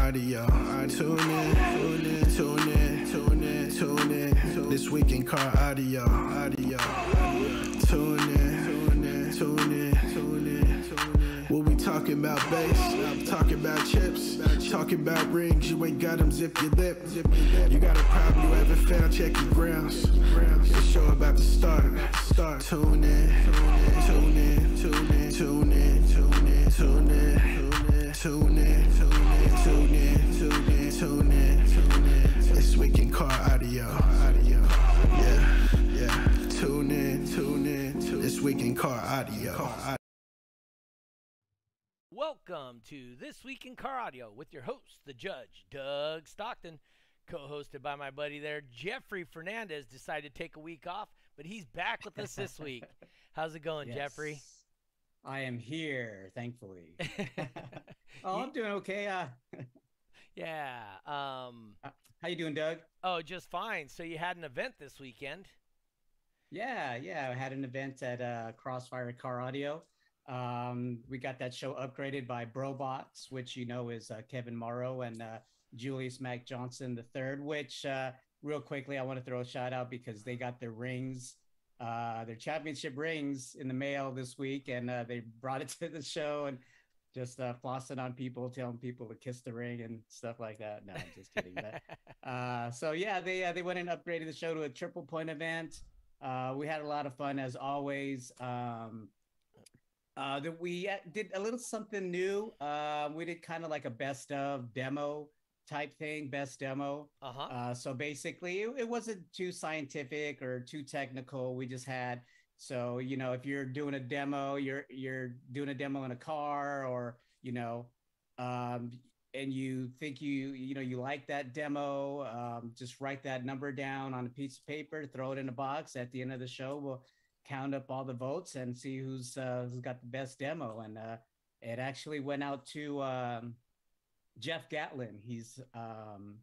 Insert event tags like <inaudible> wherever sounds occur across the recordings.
audio. Tune in, tune in, tune in, tune in, tune in. This week in car audio, audio. Tune in, tune in, tune in, tune in. tune We'll be talking about bass, talking about chips, talking about rings. You ain't got them, zip your lip. You got a problem you haven't found, check your grounds. The show about to start. Start. Tune in, tune in, tune in, tune in, tune in, tune in, tune in, tune in, tune in, tune in, tune in, tune in. This week in car audio, audio. Yeah, yeah. Tune in, tune in, tune This week in car audio. Welcome to This Week in Car Audio with your host, the judge, Doug Stockton, co hosted by my buddy there, Jeffrey Fernandez. Decided to take a week off, but he's back with us this week. <laughs> How's it going, Yes. Jeffrey? I am here, thankfully. <laughs> <laughs> oh, I'm doing okay. Uh, yeah. Um, how you doing, Doug? oh, just fine. So you had an event this weekend. Yeah, yeah. I had an event at uh, Crossfire Car Audio. Um, we got that show upgraded by Brobots, which you know is uh, Kevin Morrow and uh, Julius Mac Johnson the third. Which, uh, real quickly, I want to throw a shout out because they got their rings, uh, their championship rings in the mail this week, and uh, they brought it <laughs> to the show and just uh, flossing on people, telling people to kiss the ring and stuff like that. No, I'm just kidding. But <laughs> uh, so yeah, they uh, they went and upgraded the show to a triple point event. Uh, we had a lot of fun as always. Um, uh, that we did a little something new. Uh, we did kind of like a best of demo type thing, best demo. Uh huh. Uh, so basically, it, it wasn't too scientific or too technical. We just had so you know if you're doing a demo, you're you're doing a demo in a car, or you know, um, and you think you you know you like that demo, um, just write that number down on a piece of paper, throw it in a box. At the end of the show, we'll count up all the votes and see who's uh, who's got the best demo. And uh, it actually went out to um, Jeff Gatlin. He's um,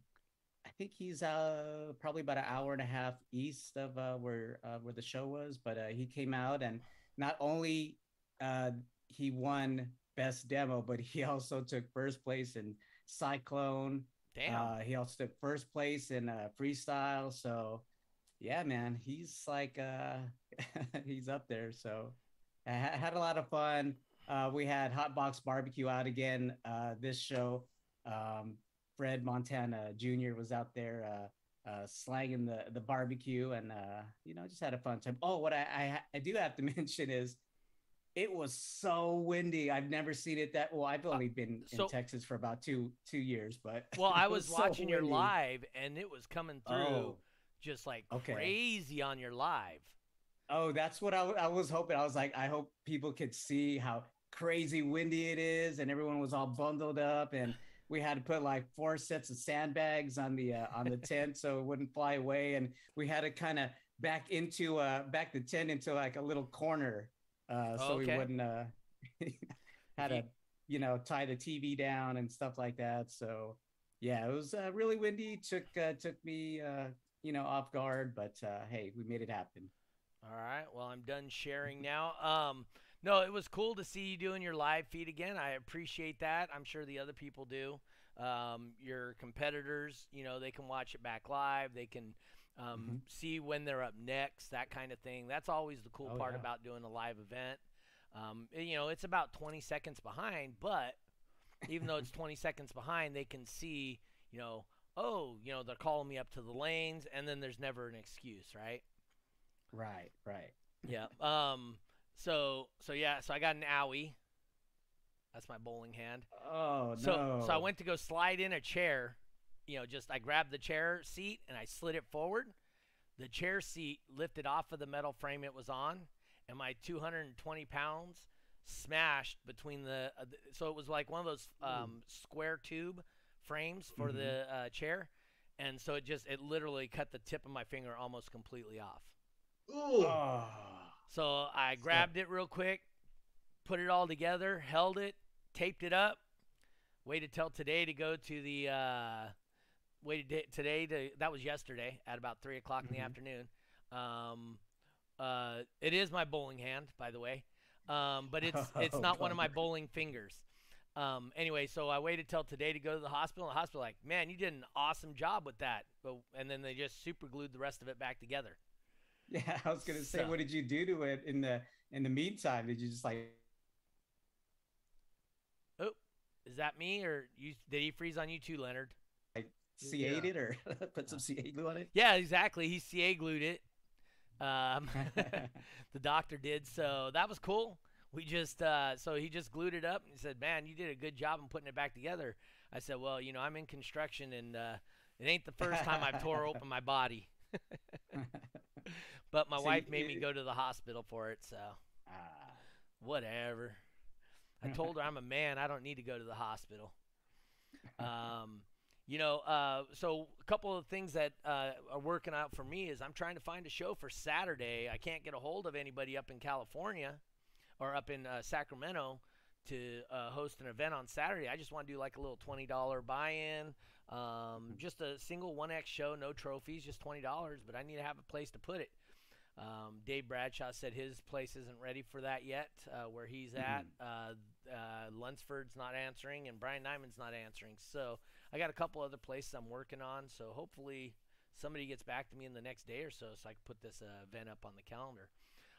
I think he's uh, probably about an hour and a half east of uh, where uh, where the show was, but uh, he came out and not only uh, he won best demo, but he <laughs> also took first place in Cyclone. Damn. Uh, he also took first place in uh, freestyle. So, yeah, man, he's like uh, <laughs> he's up there. So, I ha- had a lot of fun. Uh, we had Hot Box Barbecue out again uh, this show. Um, Fred Montana Jr. was out there uh, uh, slanging the the barbecue, and uh, you know, just had a fun time. Oh, what I, I I do have to <laughs> mention is. It was so windy. I've never seen it that well. I've only been so- in Texas for about two two years, but <laughs> well, I was so watching your live, and it was coming through Oh. just like Okay. crazy on your live. Oh, that's what I was hoping. I was like, I hope people could see how crazy windy it is, and everyone was all bundled up, and we had to put like four sets of sandbags on the uh, on the <laughs> tent so it wouldn't fly away, and we had to kind of back into uh back the tent into like a little corner, uh, so Okay. we wouldn't uh <laughs> had to you know tie the TV down and stuff like that. So yeah, it was uh, really windy. Took uh, took me uh, you know off guard, but uh, hey, we made it happen. All right. Well, I'm done sharing now. Um, no, it was cool to see you doing your live feed again. I appreciate that. I'm sure the other people do. Um, your competitors, you know, they can watch it back live. They can um, Mhm. see when they're up next, that kind of thing. That's always the cool Oh, part yeah. about doing a live event. Um, and, you know, it's about 20 seconds behind, but even though it's <laughs> 20 seconds behind, they can see, you know, oh, you know, they're calling me up to the lanes, and then there's never an excuse, right? Right, right. Yeah. Um. So so yeah. So I got an owie. That's my bowling hand. Oh So no. so I went to go slide in a chair. You know, just I grabbed the chair seat and I slid it forward. The chair seat lifted off of the metal frame it was on, and my 220 pounds smashed between the. Uh, th- so it was like one of those um, square tube frames for Mhm. the uh, chair, and so it just it literally cut the tip of my finger almost completely off. Oh. So I grabbed it real quick, put it all together, held it, taped it up, waited till today to go to the. Uh, waited today to that was yesterday at about three o'clock in the Mhm. afternoon. Um, uh, it is my bowling hand, by the way, um, but it's <laughs> it's Oh, not one of my bowling fingers. um, anyway, so I waited till today to go to the hospital. And the hospital like, man, you did an awesome job with that. But and then they just super glued the rest of it back together. <laughs> Yeah, I was gonna say, So- what did you do to it in the in the meantime? Did you just like Oh, Is that me or you? Did he freeze on you too, Leonard? CA it or <laughs> put some CA glue on it? Yeah, exactly. He CA glued it. Um, <laughs> the doctor did. So that was cool. We just uh, so he just glued it up and he said, "Man, you did a good job in putting it back together." I said, "Well, you know, I'm in construction and uh, it ain't the first time I've tore open my body." But my So wife made me go to the hospital for it, so Ah. whatever. I <laughs> told her I'm a man. I don't need to go to the hospital. <laughs> Um, you know, uh, so a couple of things that uh, are working out for me is I'm trying to find a show for Saturday. I can't get a hold of anybody up in California or up in uh, Sacramento to uh, host an event on Saturday. I just want to do like a little twenty dollar buy-in, um, just a single one X show, no trophies, just twenty dollars. But I need to have a place to put it. Um, Dave Bradshaw said his place isn't ready for that yet, uh, where he's at. Uh, uh, Lunsford's not answering, and Brian Nyman's not answering. So I got a couple other places I'm working on. So hopefully somebody gets back to me in the next day or so, so I can put this uh, event up on the calendar.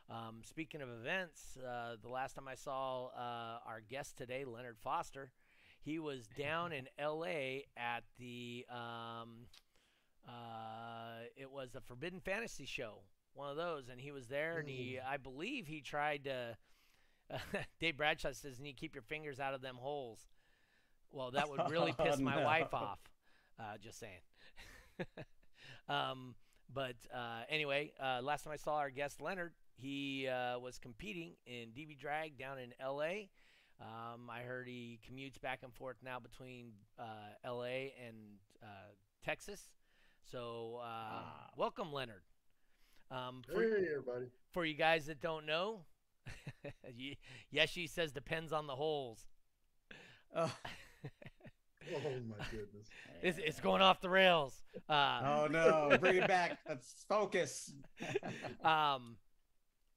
Um, speaking of events, uh, the last time I saw uh, our guest today, Leonard Foster, he was <laughs> down in L.A. at the um, uh, it was a Forbidden Fantasy show, one of those, and he was there, and he, I believe, he tried to. <laughs> Dave Bradshaw says, "And you keep your fingers out of them holes." Well, that would really Oh, <laughs> piss my wife off. Uh, just saying. <laughs> um, but uh, anyway, uh, last time I saw our guest Leonard, he uh, was competing in DB Drag down in L.A. Um, I heard he commutes back and forth now between uh, L.A. and uh, Texas. So, uh, Wow. welcome, Leonard. Um, for, Hey, everybody. for you guys that don't know, <laughs> ye- yes, she says depends on the holes. <laughs> Oh, <laughs> Oh my goodness. It's, it's going off the rails. Uh, oh no, bring it back. Let's focus. um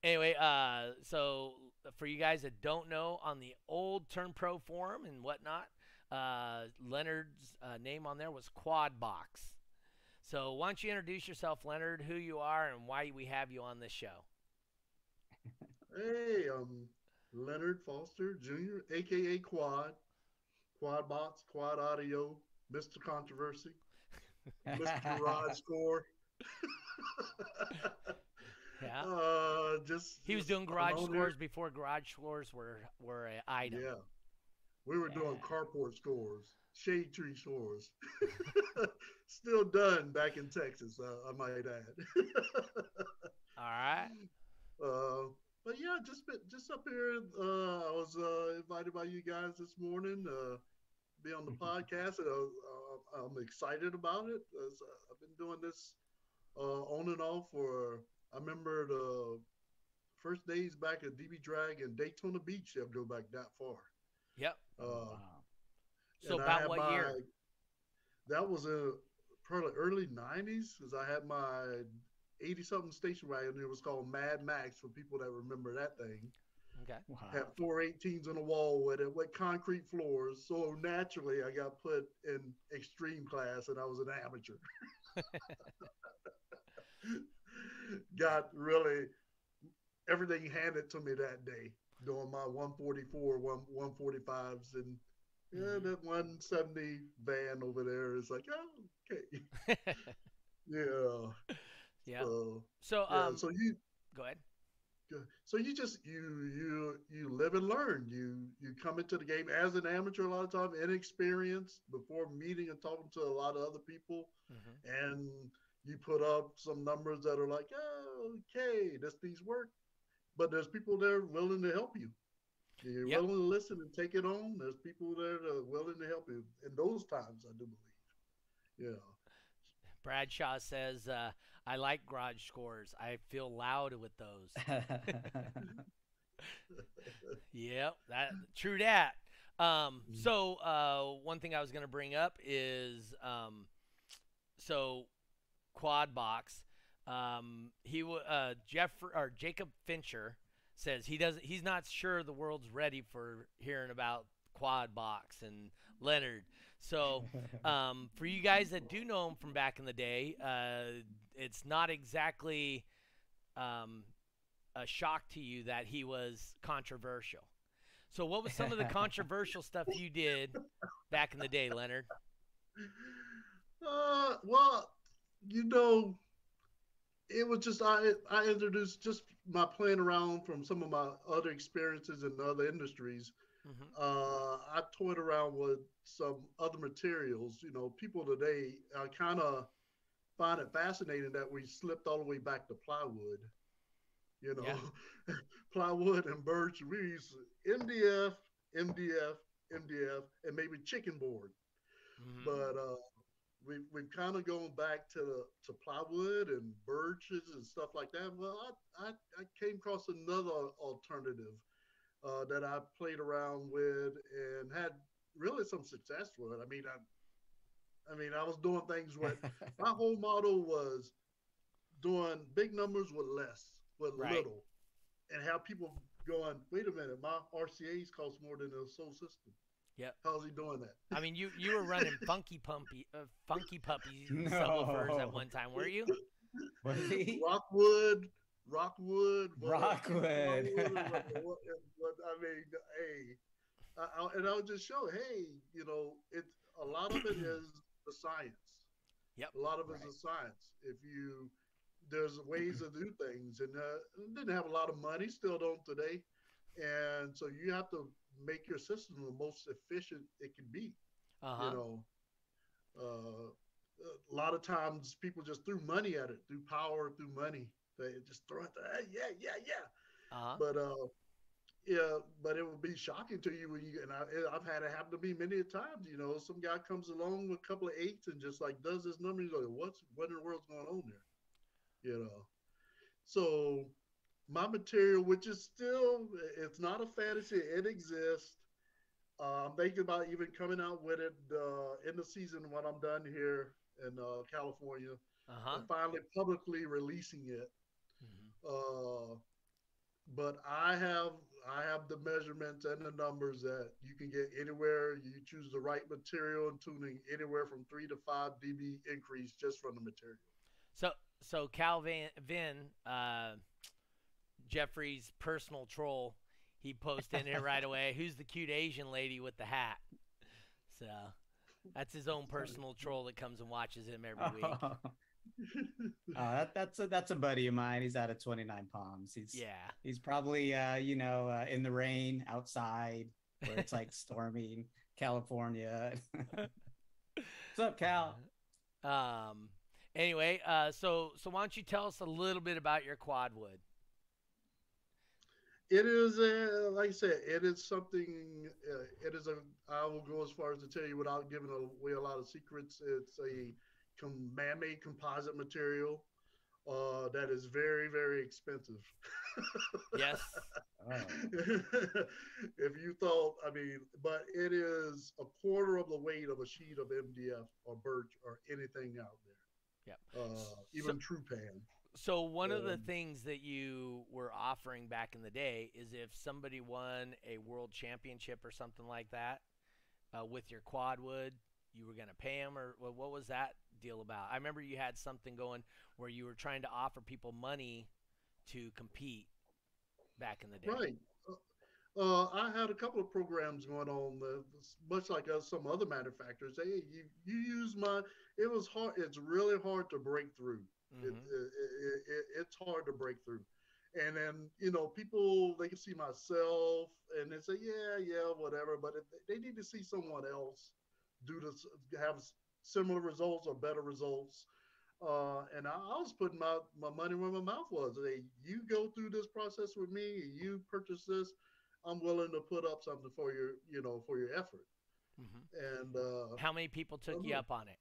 anyway uh so for you guys that don't know on the old TermPro forum and whatnot uh leonard's uh, name on there was quad box so why don't you introduce yourself leonard who you are and why we have you on this show Hey, um, Leonard Foster Jr., aka Quad, Quad Box, Quad Audio, Mr. Controversy, <laughs> Mr. Garage Score. <laughs> yeah Uh, just he was doing garage scores before garage scores were were an item Yeah, we were doing carport scores, shade tree scores. <laughs> Still done back in Texas, uh, I might add. <laughs> all right Uh, but yeah, just been- just up here. Uh, I was uh, invited by you guys this morning uh, be on the podcast, and uh, uh, I'm excited about it. As, I've been doing this uh, on and off for. I remember the first days back at DB Drag in Daytona Beach. I've go back that far. yep Uh, Wow. so about had what year That was in probably early '90s, because I had my 80 something station wagon. It was called Mad Max for people that remember that thing. okay Wow. Had four 18s on the wall with it with concrete floors. So naturally, I got put in extreme class, and I was an amateur. <laughs> <laughs> got really everything handed to me that day doing my 144, one 145s, and yeah, Mhm. that 170 van over there is like, oh, okay, <laughs> <laughs> yeah. yeah So, so yeah, um so you go ahead So you just you you you live and learn. You you come into the game as an amateur a lot of time, inexperienced before meeting and talking to a lot of other people, Mhm. and you put up some numbers that are like, oh, okay, this these work, but there's people there willing to help you. You're Yep. willing to listen and take it on. There's people there that are willing to help you in those times. I do believe. Yeah. Bradshaw says, uh, I like garage scores. I feel loud with those. <laughs> <laughs> yep, that true that. Um, Mm. so uh, one thing I was gonna bring up is um, so quad box. Um, he w- uh, Jeff or Jacob Fincher says he doesn't. He's not sure the world's ready for hearing about Quad Box and Leonard. So <laughs> um, for you guys that do know him from back in the day, uh, it's not exactly um, a shock to you that he was controversial. So what was some of the <laughs> controversial stuff you did back in the day, Leonard? Uh, well, you know, it was just I I introduced just my playing around from some of my other experiences in other industries. Mm-hmm. Uh, I toyed around with some other materials. You know, people today I kind of find it fascinating that we slipped all the way back to plywood. You know, yeah. <laughs> plywood and birch. We use MDF, MDF, MDF, and maybe chicken board. Mm-hmm. But uh, we we've kind of gone back to to plywood and birches and stuff like that. Well, I I, I came across another alternative uh, that I played around with and had really some success with. I mean, I I mean, I was doing things <laughs> with my whole model was doing big numbers with less, with right. little, and have people going, wait a minute, my RCAs cost more than the Soul system. Yep. How's he doing that? I mean, you you were running funky pumpy, uh, funky puppy <laughs> no. subwoofers at one time, were you? Was he? Rockwood, Rockwood, Rockwood. Rockwood. <laughs> I mean, hey, I, I, and I'll just show, hey, you know, it's a lot of it is the science. Yep. A lot of it right. is the science. If you there's ways to do things, and uh, didn't have a lot of money, still don't today, and so you have to make your system the most efficient it can be. Uh-huh. You know, uh, a lot of times people just threw money at it, through power, through money. They just throw it. Hey, yeah, yeah, yeah. Uh-huh. But uh, yeah, but it would be shocking to you when you and I, have had it happen to me many times. You know, some guy comes along with a couple of eights and just like does this number. You go, what's what in the world's going on there? You know, so my material, which is still, it's not a fantasy, it exists. Uh, I'm thinking about even coming out with it uh, in the season when I'm done here in uh, California, uh-huh. and finally publicly releasing it. Mm-hmm. Uh, but I have I have the measurements and the numbers that you can get anywhere. You choose the right material and tuning anywhere from three to five dB increase just from the material. So so Calvin Vin. Uh Jeffrey's personal troll. He posted in here right away. <laughs> Who's the cute Asian lady with the hat? So that's his own personal troll that comes and watches him every week. <laughs> Oh, that, that's a that's a buddy of mine. He's out of 29 Palms. He's yeah. He's probably uh, you know uh, in the rain outside where it's like <laughs> storming California. What's up, Cal? Um. Anyway, uh, so so why don't you tell us a little bit about your quadwood? It is a, like I said, it is something. Uh, it is a. I will go as far as to tell you without giving away a lot of secrets. It's a com- man-made composite material uh, that is very, very expensive. <laughs> yes. if you thought, I mean, but it is a quarter of the weight of a sheet of MDF or birch or anything out there. Yep. Uh, even so, Tru-Pan. So one um, of the things that you were offering back in the day is if somebody won a world championship or something like that uh, with your quad quadwood, you were going to pay them, or what was that deal about? I remember you had something going where you were trying to offer people money to compete back in the day. Right. Uh, I had a couple of programs going on, uh, much like uh, some other manufacturers. Hey, you, you use my. It was hard. It's really hard to break through. Mm-hmm. It, it, it, it's hard to break through. And then, you know, people, they can see myself and they say, yeah, yeah, whatever. But they need to see someone else do this, have similar results or better results. Uh, and I, I, was putting my, my money where my mouth was. Hey, you go through this process with me, you purchase this, I'm willing to put up something for your, you know, for your effort. Mm-hmm. And uh, how many people took you up on it?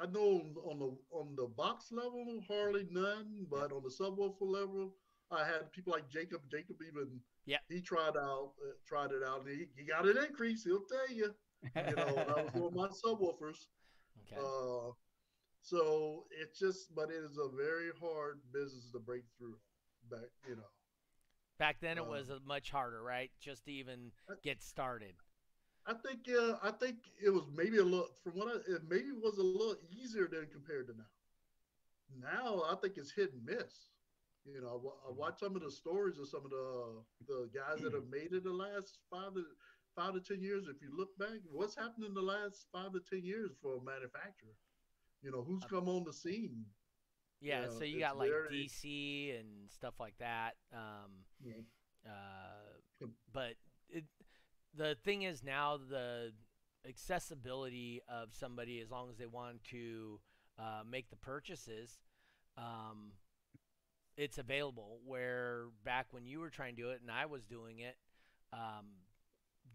I know on the on the box level, hardly none, but on the subwoofer level, I had people like Jacob. Jacob even yeah he tried out uh, tried it out. And he, he got an increase. He'll tell you. You know, I was doing my subwoofers. Okay. Uh, so it's just, but it is a very hard business to break through. Back, you know. Back then it Uh, was a much harder, right? Just to even get started. I think uh, I think it was maybe a little from what I it maybe was a little easier than compared to now. Now I think it's hit and miss. You know, I I watch some of the stories of some of the the guys that have made it the last five to five to ten years. If you look back, what's happened in the last five to ten years for a manufacturer? You know, who's come on the scene? Yeah, Yeah, so you got like very- DC and stuff like that. Um, uh, but the thing is now the accessibility of somebody, as long as they want to uh, make the purchases, um, it's available. Where back when you were trying to do it and I was doing it, um,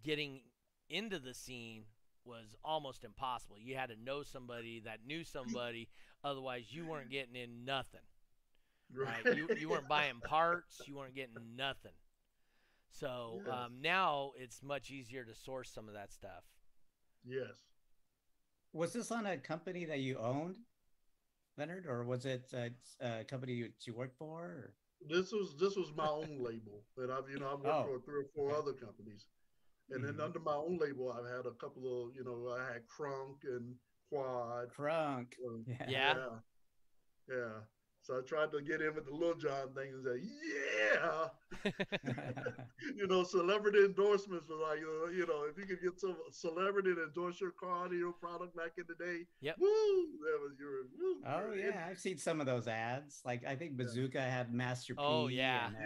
getting into the scene was almost impossible. You had to know somebody that knew somebody, otherwise you weren't getting in nothing. Right? you, you weren't <laughs> buying parts, you weren't getting nothing. So Yes. um, now it's much easier to source some of that stuff. Yes. Was this on a company that you owned, Leonard, or was it a, a company you, you worked for? Or? This was this was my own <laughs> label that I've you know I've worked Oh, for three or four other companies, and then Mhm. under my own label I've had a couple of you know I had Crunk and Quad. Crunk. um, Yeah. Yeah. yeah, yeah. So I tried to get in with the Lil Jon thing and say, yeah, <laughs> <laughs> you know, celebrity endorsements was like, uh, you know, if you could get some celebrity to endorse your car or your product back in the day, Yep. woo, that was your, woo, Oh you're in. yeah, I've seen some of those ads. Like I think Bazooka had Master P. Oh, yeah. and, uh,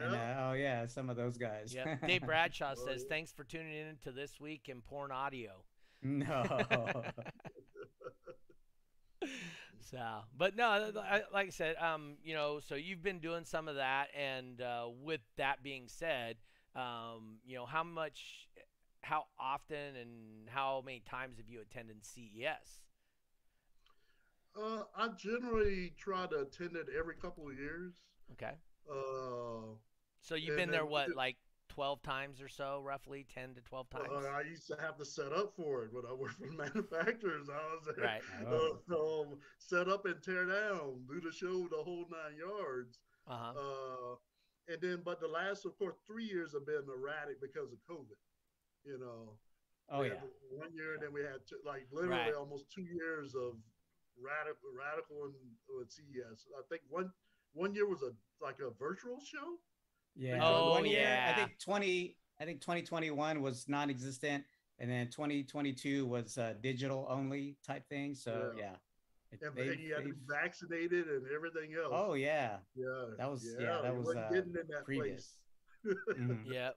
yeah, and, uh, oh yeah, some of those guys. yeah. <laughs> Dave Bradshaw Oh, says, yeah. "Thanks for tuning in to this week in porn audio." no. So, but no, th- th- I- like I said, um, you know, so you've been doing some of that, and uh, with that being said, um, you know, how much, how often, and how many times have you attended CES? Uh, I generally try to attend it every couple of years. Okay, Uh, so you've been there what, it- like twelve times or so, roughly ten to twelve times. uh, I used to have to set up for it when I worked for <laughs> manufacturers. I was there, Right. Oh. uh, um, set up and tear down, do the show the whole nine yards. Uh huh. Uh, and then, but the last, of course, three years have been erratic because of COVID. You know, oh we yeah. had one year, and then we had two, like literally Right. almost two years of radical, radical and with CES. I think one one year was a like a virtual show. Yeah. Oh, One year, yeah. I think twenty. I think 2021 was non-existent, and then 2022 was uh, digital only type thing. So Yeah. yeah. It- And, they- you had to be vaccinated and everything else. oh yeah, yeah, that was yeah, that was wasn't uh, getting in that previous. place. <laughs> Mhm. <laughs> Yep.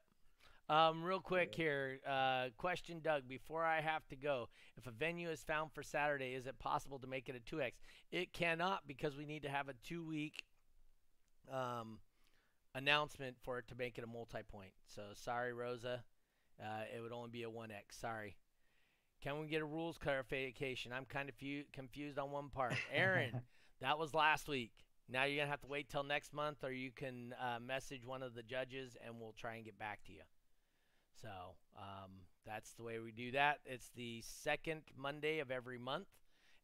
Um, real quick here, uh, question, Doug. Before I have to go, if a venue is found for Saturday, is it possible to make it a two X? It cannot because we need to have a two week um, announcement for it to make it a multi point. So sorry, Rosa. Uh, it would only be a one X. Sorry. Can we get a rules clarification? I'm kind of fu- confused on one part. <laughs> Aaron, that was last week. Now you're gonna have to wait till next month, or you can uh, message one of the judges, and we'll try and get back to you. So um, that's the way we do that. It's the second Monday of every month,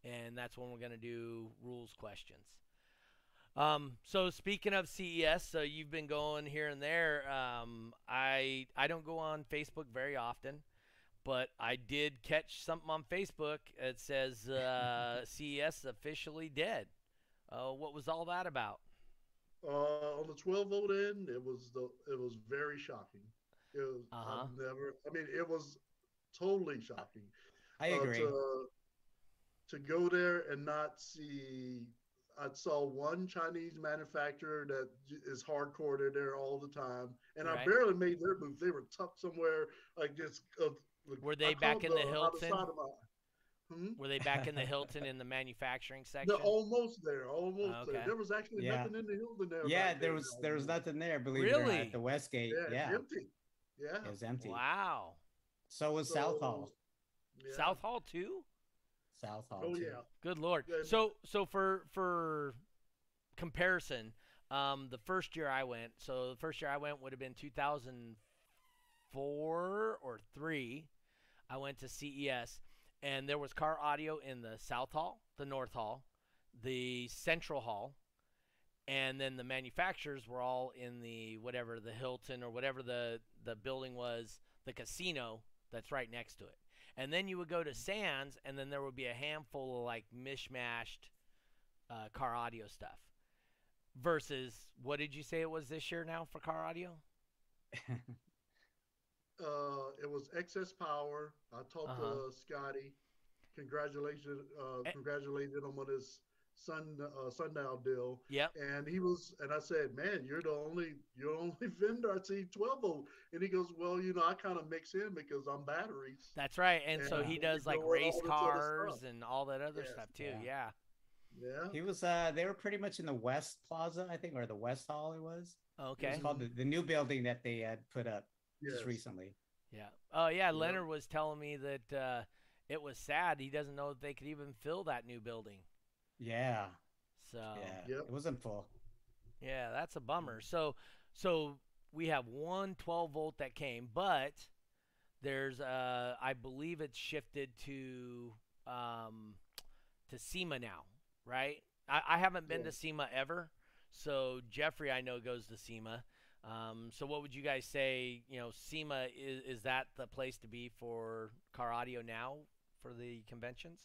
and that's when we're gonna do rules questions. Um, so speaking of CES, so you've been going here and there. Um, I I don't go on Facebook very often, but I did catch something on Facebook. It says uh, <laughs> CES officially dead. Uh, what was all that about? Uh, on the 12 volt end, it was the it was very shocking. It was Uh-huh. I've never. I mean, it was totally shocking. I uh, agree. to, to go there and not see. I saw one Chinese manufacturer that is j- is hardcore. They're there all the time, and Right. I barely made their booth. They were tucked somewhere like just. Uh, like- Were I they back in the other Hilton? side my- Hmm? Were they back in the <laughs> Hilton in the manufacturing section? They're almost there, almost Okay. there. There was actually Yeah. nothing in the Hilton there. yeah, back there was there was nothing there. Believe it or not, Really? the Westgate. Yeah, Yeah, it's empty. Yeah. it was empty. Wow. So was South Hall. yeah. South Hall too? South Hall. Oh too. yeah. Good lord. Yeah, So so for for comparison, um, the first year I went, so the first year I went would have been 2004 or three. I went to CES, and there was car audio in the South Hall, the North Hall, the Central Hall, and then the manufacturers were all in the whatever the Hilton or whatever the the building was, the casino that's right next to it. And then you would go to Sands, and then there would be a handful of like mishmashed uh, car audio stuff. Versus, what did you say it was this year now for car audio? <laughs> Uh, it was XS Power. I talked Uh-huh. to Scotty. Congratulations, uh, congratulated him on his sun uh, sundown deal. Yeah. And he was, and I said, "Man, you're the only, you're the only <laughs> vendor I see 12 volt." And he goes, "Well, you know, I kind of mix in because I'm batteries." That's right. And so he does like race the sort of cars and all that other Yes. stuff too. Yeah. Yeah. Yeah. He was uh they were pretty much in the West Plaza, I think, or the West Hall it was. It Okay. was called the, the new building that they had put up Yes. just recently. Yeah. Oh yeah, Yeah. Leonard was telling me that uh, it was sad. He doesn't know if they could even fill that new building. Yeah. So yeah. Yep. It wasn't full. yeah, that's a bummer. So so we have one 12 volt that came, but there's uh I believe it's shifted to um to SEMA now, right? I, I haven't been Yeah. to SEMA ever. So Jeffrey I know goes to SEMA. Um, so what would you guys say, you know, SEMA is, is that the place to be for car audio now for the conventions?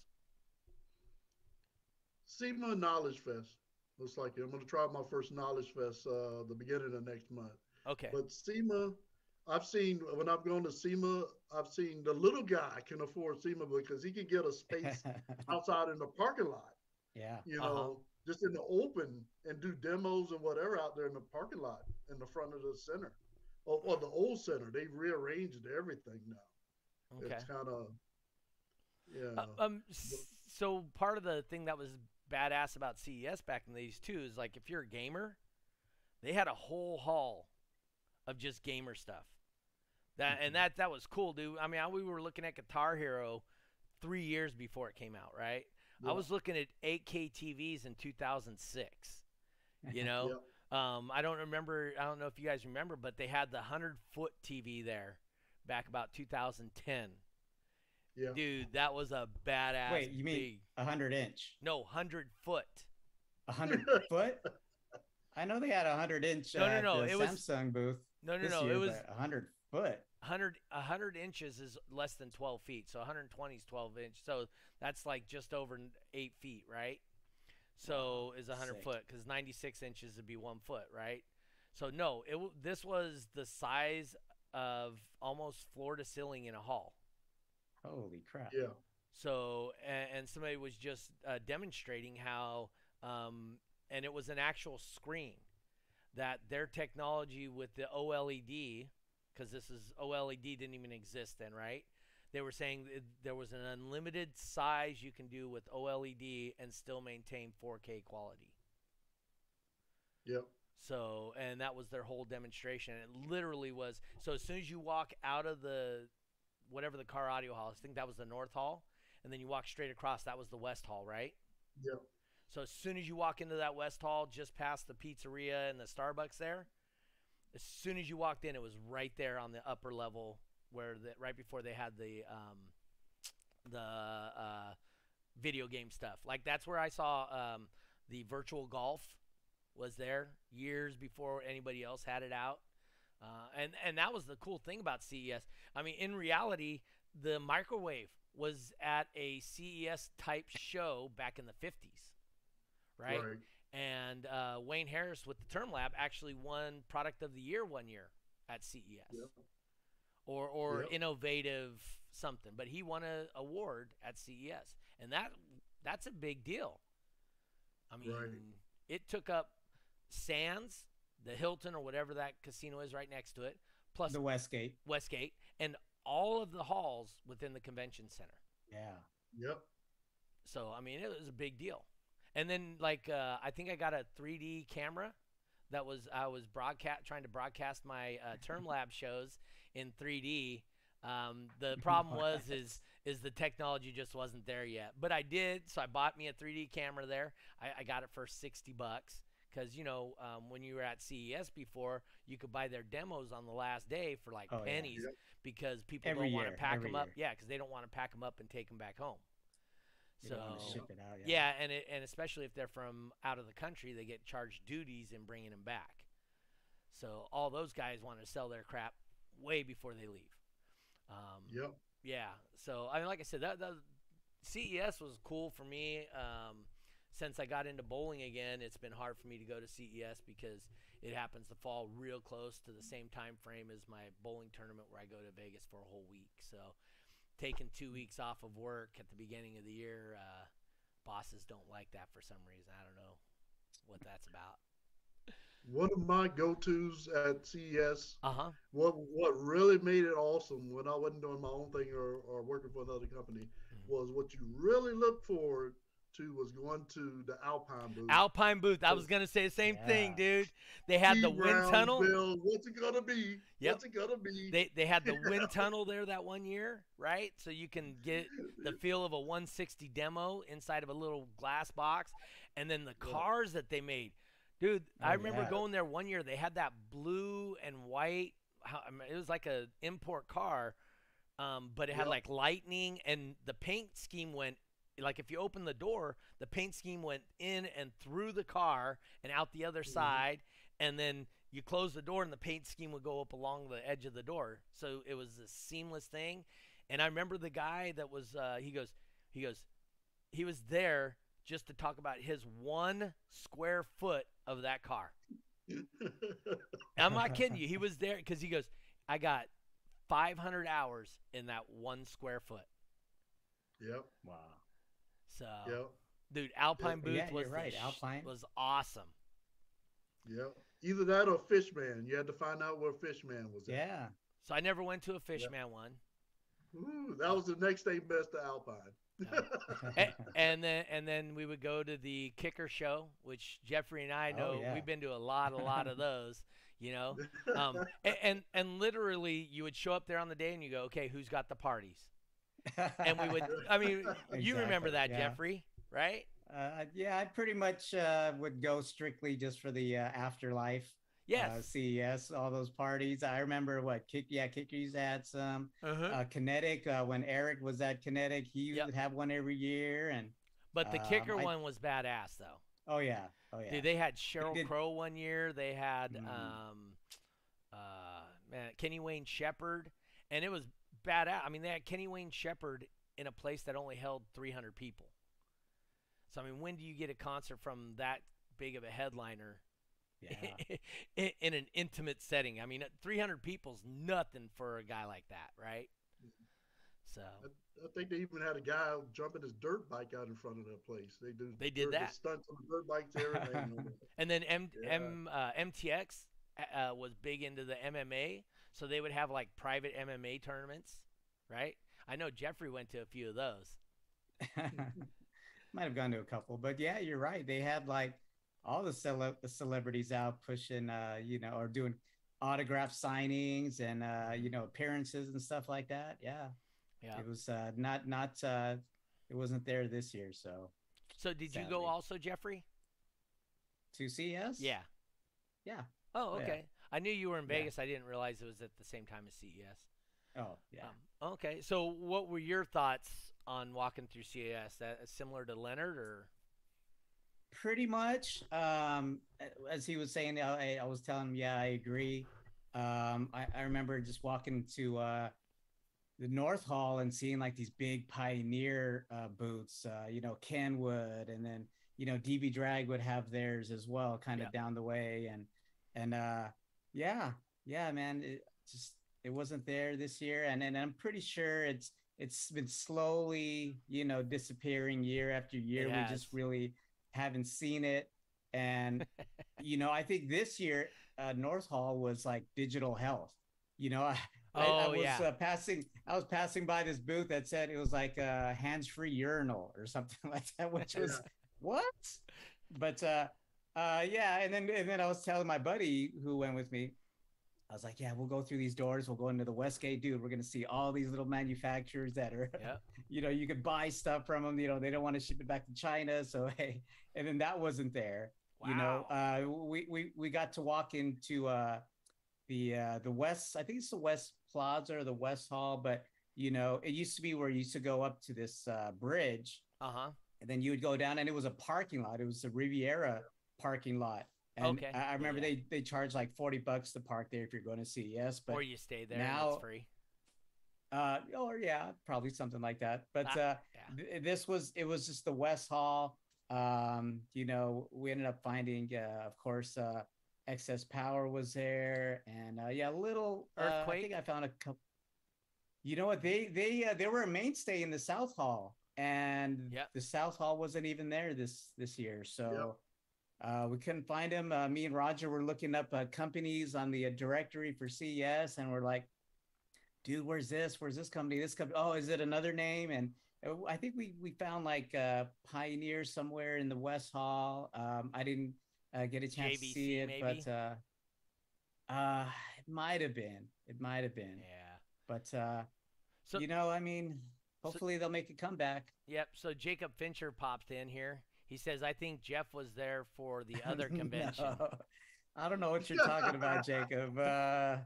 SEMA Knowledge Fest. Looks like it. I'm going to try my first Knowledge Fest uh, the beginning of next month. Okay. But SEMA, I've seen when I've gone to SEMA, I've seen the little guy can afford SEMA because he can get a space <laughs> outside in the parking lot, yeah. you Uh-huh. know, just in the open and do demos and whatever out there in the parking lot in the front of the center or, or the old center. They've rearranged everything now. Okay. It's kind of, yeah. Uh, um. So part of the thing that was badass about CES back in these too is like if you're a gamer, they had a whole hall of just gamer stuff. That Mhm. and that that was cool, dude. I mean, I, we were looking at Guitar Hero three years before it came out, right? I was looking at 8K TVs in 2006. <laughs> You know, um, I don't remember. I don't know if you guys remember, but they had the hundred foot TV there back about 2010. Yeah. Dude, that was a badass. Wait, you mean a hundred inch? no hundred foot? A hundred foot? <laughs> I know they had a hundred inch No, no, uh, no, the it was- Samsung booth. No, no, this no. year, it was a hundred foot. 100 100 inches is less than 12 feet. So 120 is 12 inch. So that's like just over eight feet, right? So is 100 sick. foot because 96 inches would be one foot, right? So no, it this was the size of almost floor to ceiling in a hall. Holy crap. Yeah. So and, and somebody was just uh, demonstrating how, um, and it was an actual screen that their technology with the OLED, because this is OLED didn't even exist then, right? They were saying that there was an unlimited size you can do with OLED and still maintain 4K quality. Yep. So, and that was their whole demonstration. It literally was. So as soon as you walk out of the whatever the car audio hall, I think that was the north hall, and then you walk straight across, that was the west hall, right? Yep. So as soon as you walk into that west hall, just past the pizzeria and the Starbucks there, as soon as you walked in, it was right there on the upper level where the right before they had the um, the uh, video game stuff. Like that's where I saw um, the virtual golf was there years before anybody else had it out. Uh, and and that was the cool thing about CES. I mean, in reality, the microwave was at a CES type show back in the 50s, right? And uh, Wayne Harris with the Term Lab actually won Product of the Year one year at CES, Yep. or or Yep. innovative something. But he won an award at CES, and that that's a big deal. I mean, Right. it took up Sands, the Hilton, or whatever that casino is right next to it, plus The Westgate. Westgate, and all of the halls within the convention center. Yeah. Yep. So I mean, it was a big deal. And then like uh, I think I got a 3D camera that was I was broadcast trying to broadcast my uh, Term Lab <laughs> shows in 3D. Um, the <laughs> problem was is is the technology just wasn't there yet. But I did, so I bought me a 3D camera there. I, I got it for 60 bucks because you know um, when you were at CES before, you could buy their demos on the last day for like Oh, yeah. pennies Yep. because people Every don't want to pack them up. Yeah, because they don't want to pack them up and take them back home. They So don't ship it out. yeah, and it, and especially if they're from out of the country, they get charged duties in bringing them back. So all those guys want to sell their crap way before they leave. Um, Yep. Yeah. So I mean, like I said, that, that CES was cool for me. Um, since I got into bowling again, it's been hard for me to go to CES because it happens to fall real close to the same time frame as my bowling tournament where I go to Vegas for a whole week. So taking two weeks off of work at the beginning of the year, uh, bosses don't like that for some reason. I don't know what that's about. One of my go-tos at CES, Uh huh. what what really made it awesome when I wasn't doing my own thing or, or working for another company, Mhm. was what you really look forward to was going to the Alpine booth. Alpine booth. I was gonna say the same thing, dude. They had the wind tunnel. Bill, what's it gonna be? Yep. What's it gonna be? They they had the wind <laughs> tunnel there that one year, right? So you can get the <laughs> feel of a 160 demo inside of a little glass box, and then the Yeah. cars that they made, dude. I Oh, remember yeah. going there one year. They had that blue and white. I mean, It was like a import car, um, but it had Yep. like lightning, and the paint scheme went. Like if you open the door, the paint scheme went in and through the car and out the other Mhm. side, and then you close the door and the paint scheme would go up along the edge of the door. So it was a seamless thing. And I remember the guy that was uh, he goes he goes he was there just to talk about his one square foot of that car. I'm not kidding you. He was there because he goes, I got 500 hours in that one square foot. yep, Wow. So, yep, dude, Alpine Yeah, Booth yeah, was right, sh- Alpine. was awesome. yep. Either that or Fishman. You had to find out where Fishman was at. Yeah. So I never went to a Fishman one. Ooh, that was the next thing best to Alpine. <laughs> A- and then and then we would go to the kicker show, which Jeffrey and I Oh, know yeah. we've been to a lot, a lot of <laughs> those. You know, <laughs> um, and, and and literally you would show up there on the day and you go, okay, who's got the parties? And we would, I mean, <laughs> you remember that, yeah. Jeffrey, right? Uh, yeah, I pretty much uh, would go strictly just for the uh, afterlife. Yes. Uh, CES, all those parties. I remember what Kick, yeah, Kickers had some. uh-huh. Uh, Kinetik, uh, when Eric was at Kinetik, he Yep. would have one every year. And but the um, kicker I- one was badass, though. oh yeah, oh yeah. Dude, they had Sheryl did- Crow one year. They had Mhm. um, uh, man, Kenny Wayne Shepherd, and it was badass. I mean, they had Kenny Wayne Shepherd in a place that only held 300 people. So I mean, when do you get a concert from that big of a headliner yeah. <laughs> in, in an intimate setting? I mean, 300 people's nothing for a guy like that, right? So I think they even had a guy jumping his dirt bike out in front of that place. They do. They did dirt- that. stunts on the dirt bikes, everything. <laughs> And then M- Yeah. M- uh, MTX uh, was big into the MMA, so they would have like private MMA tournaments, right? I know Jeffrey went to a few of those. <laughs> Might have gone to a couple, but yeah, you're right. They had like all the cele- the celebrities out pushing, uh, you know, or doing autograph signings and uh, you know appearances and stuff like that. Yeah, Yeah. it was uh, not not uh, it wasn't there this year. So So did you go also, Jeffrey? to CES, Yeah. yeah. Oh, Oh, yeah. okay. I knew you were in Yeah. Vegas. I didn't realize it was at the same time as CES. Oh yeah. Um, okay. So what were your thoughts on walking through CES? That uh, similar to Leonard or? pretty much um as he was saying I, I was telling him yeah i agree um I, I remember just walking to uh the north hall and seeing like these big pioneer uh booths uh you know kenwood and then you know db drag would have theirs as well kind of Yeah. down the way and and uh yeah yeah man it just it wasn't there this year. And and i'm pretty sure it's it's been slowly you know disappearing year after year. We just really haven't seen it. And <laughs> you know i think this year uh, north hall was like digital health. You know <laughs> i, I, I Oh, was yeah. uh, passing i was passing by this booth that said it was like a hands-free urinal or something <laughs> like that which was what? But uh uh yeah and then and then i was telling my buddy who went with me i was like yeah we'll go through these doors we'll go into the westgate dude we're gonna see all these little manufacturers that are Yeah. <laughs> you know you could buy stuff from them you know they don't want to ship it back to china so <laughs> hey and then that wasn't there you know uh we we we got to walk into uh the uh the west i think it's the west plaza or the west hall but you know, it used to be where you used to go up to this uh, bridge, Uh huh. and then you would go down, and it was a parking lot. It was the Riviera parking lot. And Okay. I, I remember Yeah. they they charge like forty bucks to park there if you're going to CES, but or you stay there and now- it's free. uh, or yeah, probably something like that. But Ah, uh, yeah. th- this was it was just the West Hall. Um, you know, we ended up finding, uh, of course, uh, XS Power was there, and uh, yeah, a little uh, I Earthquake? think I found a couple. You know what? They they uh, they were a mainstay in the South Hall, and Yep. the South Hall wasn't even there this this year, so. Uh, we couldn't find him. Uh, me and Roger were looking up uh, companies on the uh, directory for CES, and we're like, dude, where's this? Where's this company? This company? Oh, is it another name? And uh, I think we we found like uh, Pioneer somewhere in the West Hall. Um, I didn't uh, get a chance to see it, maybe? but uh, uh, it might have been. It might have been. Yeah. But uh, So you know, I mean, hopefully they'll make a comeback. Yep. So Jacob Fincher popped in here. He says, "I think Jeff was there for the <laughs> other convention." No. I don't know what you're talking about, <laughs> Jacob. Uh,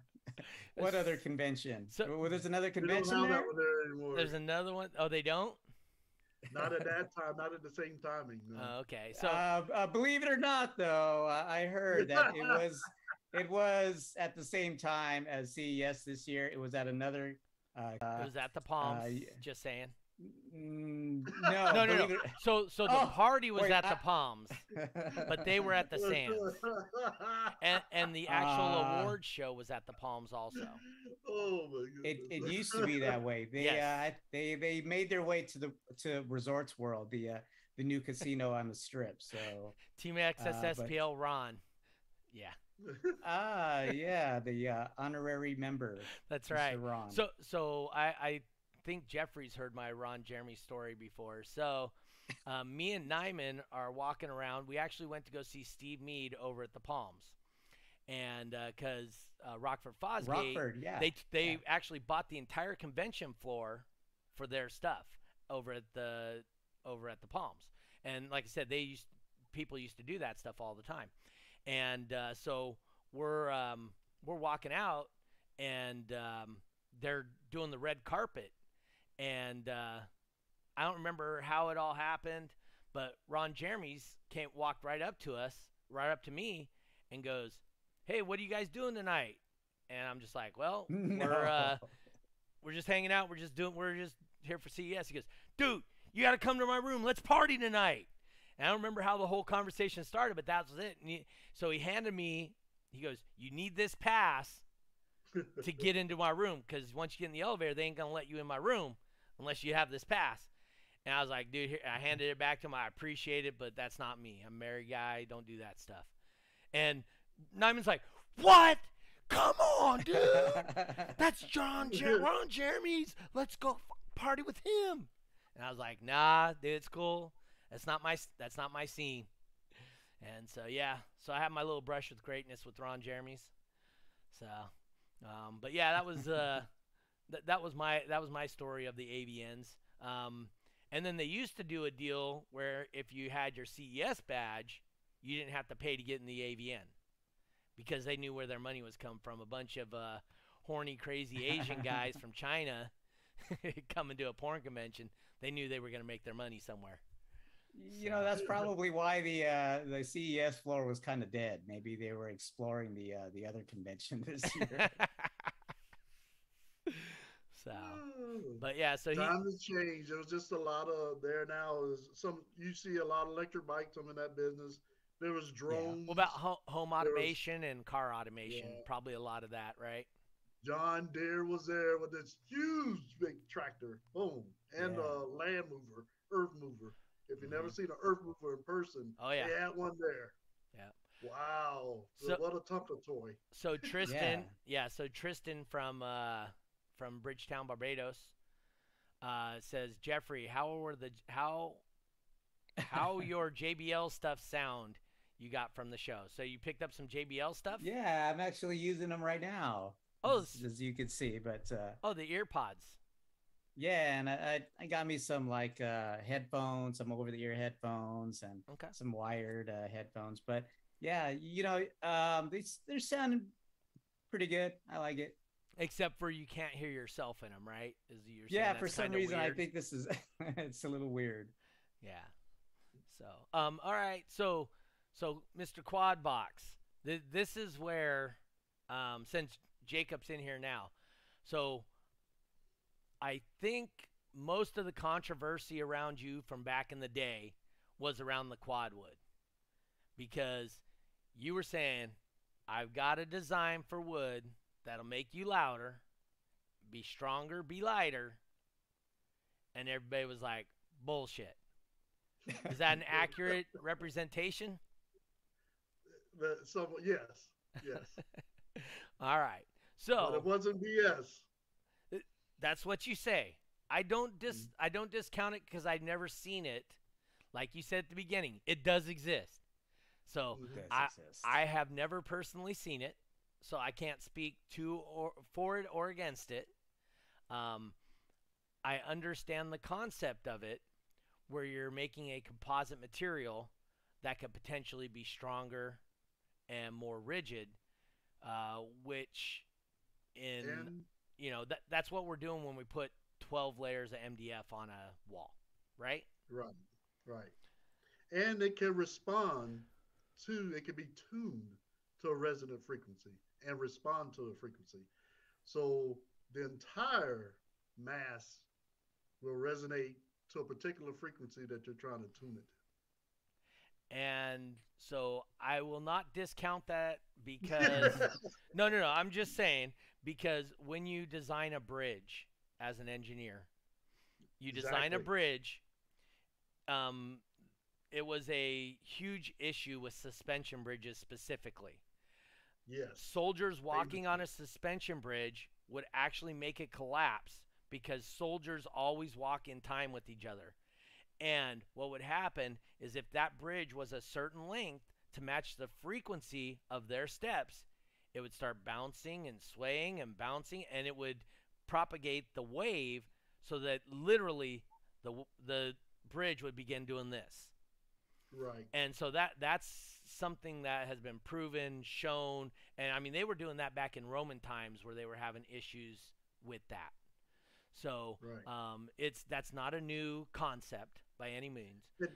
what other convention? So- well, there's another We convention there. there. There's another one. Oh, they don't. Not at that time. Not at the same timing. No. Oh, okay. So uh, uh, believe it or not, though, I I heard that it <laughs> was it was at the same time as CES this year. It was at another. Uh, it was at the Palms. yeah. Just saying. Mm, <laughs> no, No, no, no. So, so the Oh, party was wait, at I- the Palms, but they were at the <laughs> Sands, and and the actual Ah. award show was at the Palms also. Oh my god! It, it used to be that way. <laughs> They Yes. uh, they they made their way to the to Resorts World, the uh, the new casino on the strip. So Team XS Uh, but- SPL Ron. Yeah, ah yeah, the uh, honorary member. that's Mr. right. Ron. So so I I think Jeffrey's heard my Ron Jeremy story before. So um, me and Nyman are walking around. We actually went to go see Steve Meade over at the Palms, and because uh, Rockford Fosgate, Rockford, yeah. they they yeah. actually bought the entire convention floor for their stuff over at the over at the Palms. And like I said, they used people used to do that stuff all the time. And uh, so we're um, we're walking out, and um, they're doing the red carpet, and uh, I don't remember how it all happened, but Ron Jeremy's came walked right up to us, right up to me, and goes, "Hey, what are you guys doing tonight?" And I'm just like, "Well, <laughs> no. we're uh, we're just hanging out. We're just doing. We're just here for CES." He goes, "Dude, you got to come to my room. Let's party tonight." And I don't remember how the whole conversation started, but that was it. And he, so he handed me. He goes, "You need this pass <laughs> to get into my room because once you get in the elevator, they ain't gonna let you in my room unless you have this pass." And I was like, "Dude," here, I handed it back to him. I appreciate it, but that's not me. I'm a married guy. Don't do that stuff. And Nyman's like, "What? Come on, dude." <laughs> That's John Jer- Ron Jeremy's. Let's go f- party with him. And I was like, nah, dude, it's cool. That's not my that's not my scene. And so yeah, so I had my little brush with greatness with Ron Jeremy's. So, um, but yeah, that was uh, <laughs> th- that was my that was my story of the AVNs. Um, and then they used to do a deal where if you had your CES badge, you didn't have to pay to get in the AVN because they knew where their money was coming from. A bunch of uh, horny, crazy Asian <laughs> guys from China <laughs> coming to a porn convention. They knew they were going to make their money somewhere. you know, that's probably why the uh, the CES floor was kind of dead. Maybe they were exploring the uh, the other convention this <laughs> year. So, but yeah, so he, Time has changed. There was just a lot of there now. Is some you see a lot of electric bikes. I'm in that business. There was drones. what about ho- home was- automation and car automation? Yeah. Probably a lot of that, right? John Deere was there with this huge big tractor, boom, and Yeah. a land mover, earth mover. If you've never seen an earth mover in person, Oh, yeah. they had one there. Yeah. Wow. So- what a Tonka toy. So <laughs> Tristan, Yeah. yeah. so Tristan from uh, from Bridgetown, Barbados, uh, says Jeffrey, how were the how how <laughs> your JBL stuff sound you got from the show? So you picked up some JBL stuff? yeah, I'm actually using them right now. Oh, as, as you can see, but uh, Oh, the ear pods. yeah, and I, I got me some like uh, headphones, some over the ear headphones, and Okay. some wired uh, headphones. But yeah, you know, um, they they're sounding pretty good. I like it. Except for you can't hear yourself in them, right? Is you're yeah, for some reason I think this is <laughs> it's a little weird. Yeah. So, um, all right. So, so Mr. Quad Box, th- this is where, um, since Jacob's in here now, so I think most of the controversy around you from back in the day was around the quad wood because you were saying, I've got a design for wood that'll make you louder, be stronger, be lighter. And everybody was like, bullshit. Is that an <laughs> accurate representation? That some yes, yes. <laughs> All right. but So it wasn't BS. that's what you say. I don't dis mm. I don't discount it because I've never seen it. Like you said at the beginning, it does exist. So. Does I- exist. I have never personally seen it, so I can't speak to or for it or against it. Um, I understand the concept of it, where you're making a composite material that could potentially be stronger and more rigid, uh, which in And you know that that's what we're doing when we put 12 layers of MDF on a wall, right? right, right. And it can respond to it can be tuned to a resonant frequency and respond to a frequency. So the entire mass will resonate to a particular frequency that you're trying to tune it to. And so I will not discount that because <laughs> no, no, no. I'm just saying because when you design a bridge as an engineer, you design a bridge. Um, it was a huge issue with suspension bridges specifically. Yes. Soldiers walking on a suspension bridge would actually make it collapse because soldiers always walk in time with each other. And what would happen is if that bridge was a certain length to match the frequency of their steps, it would start bouncing and swaying and bouncing and it would propagate the wave so that literally the the bridge would begin doing this. Right. And so that that's something that has been proven, shown, and I mean they were doing that back in Roman times where they were having issues with that. So Right. um, it's that's not a new concept by any means. And,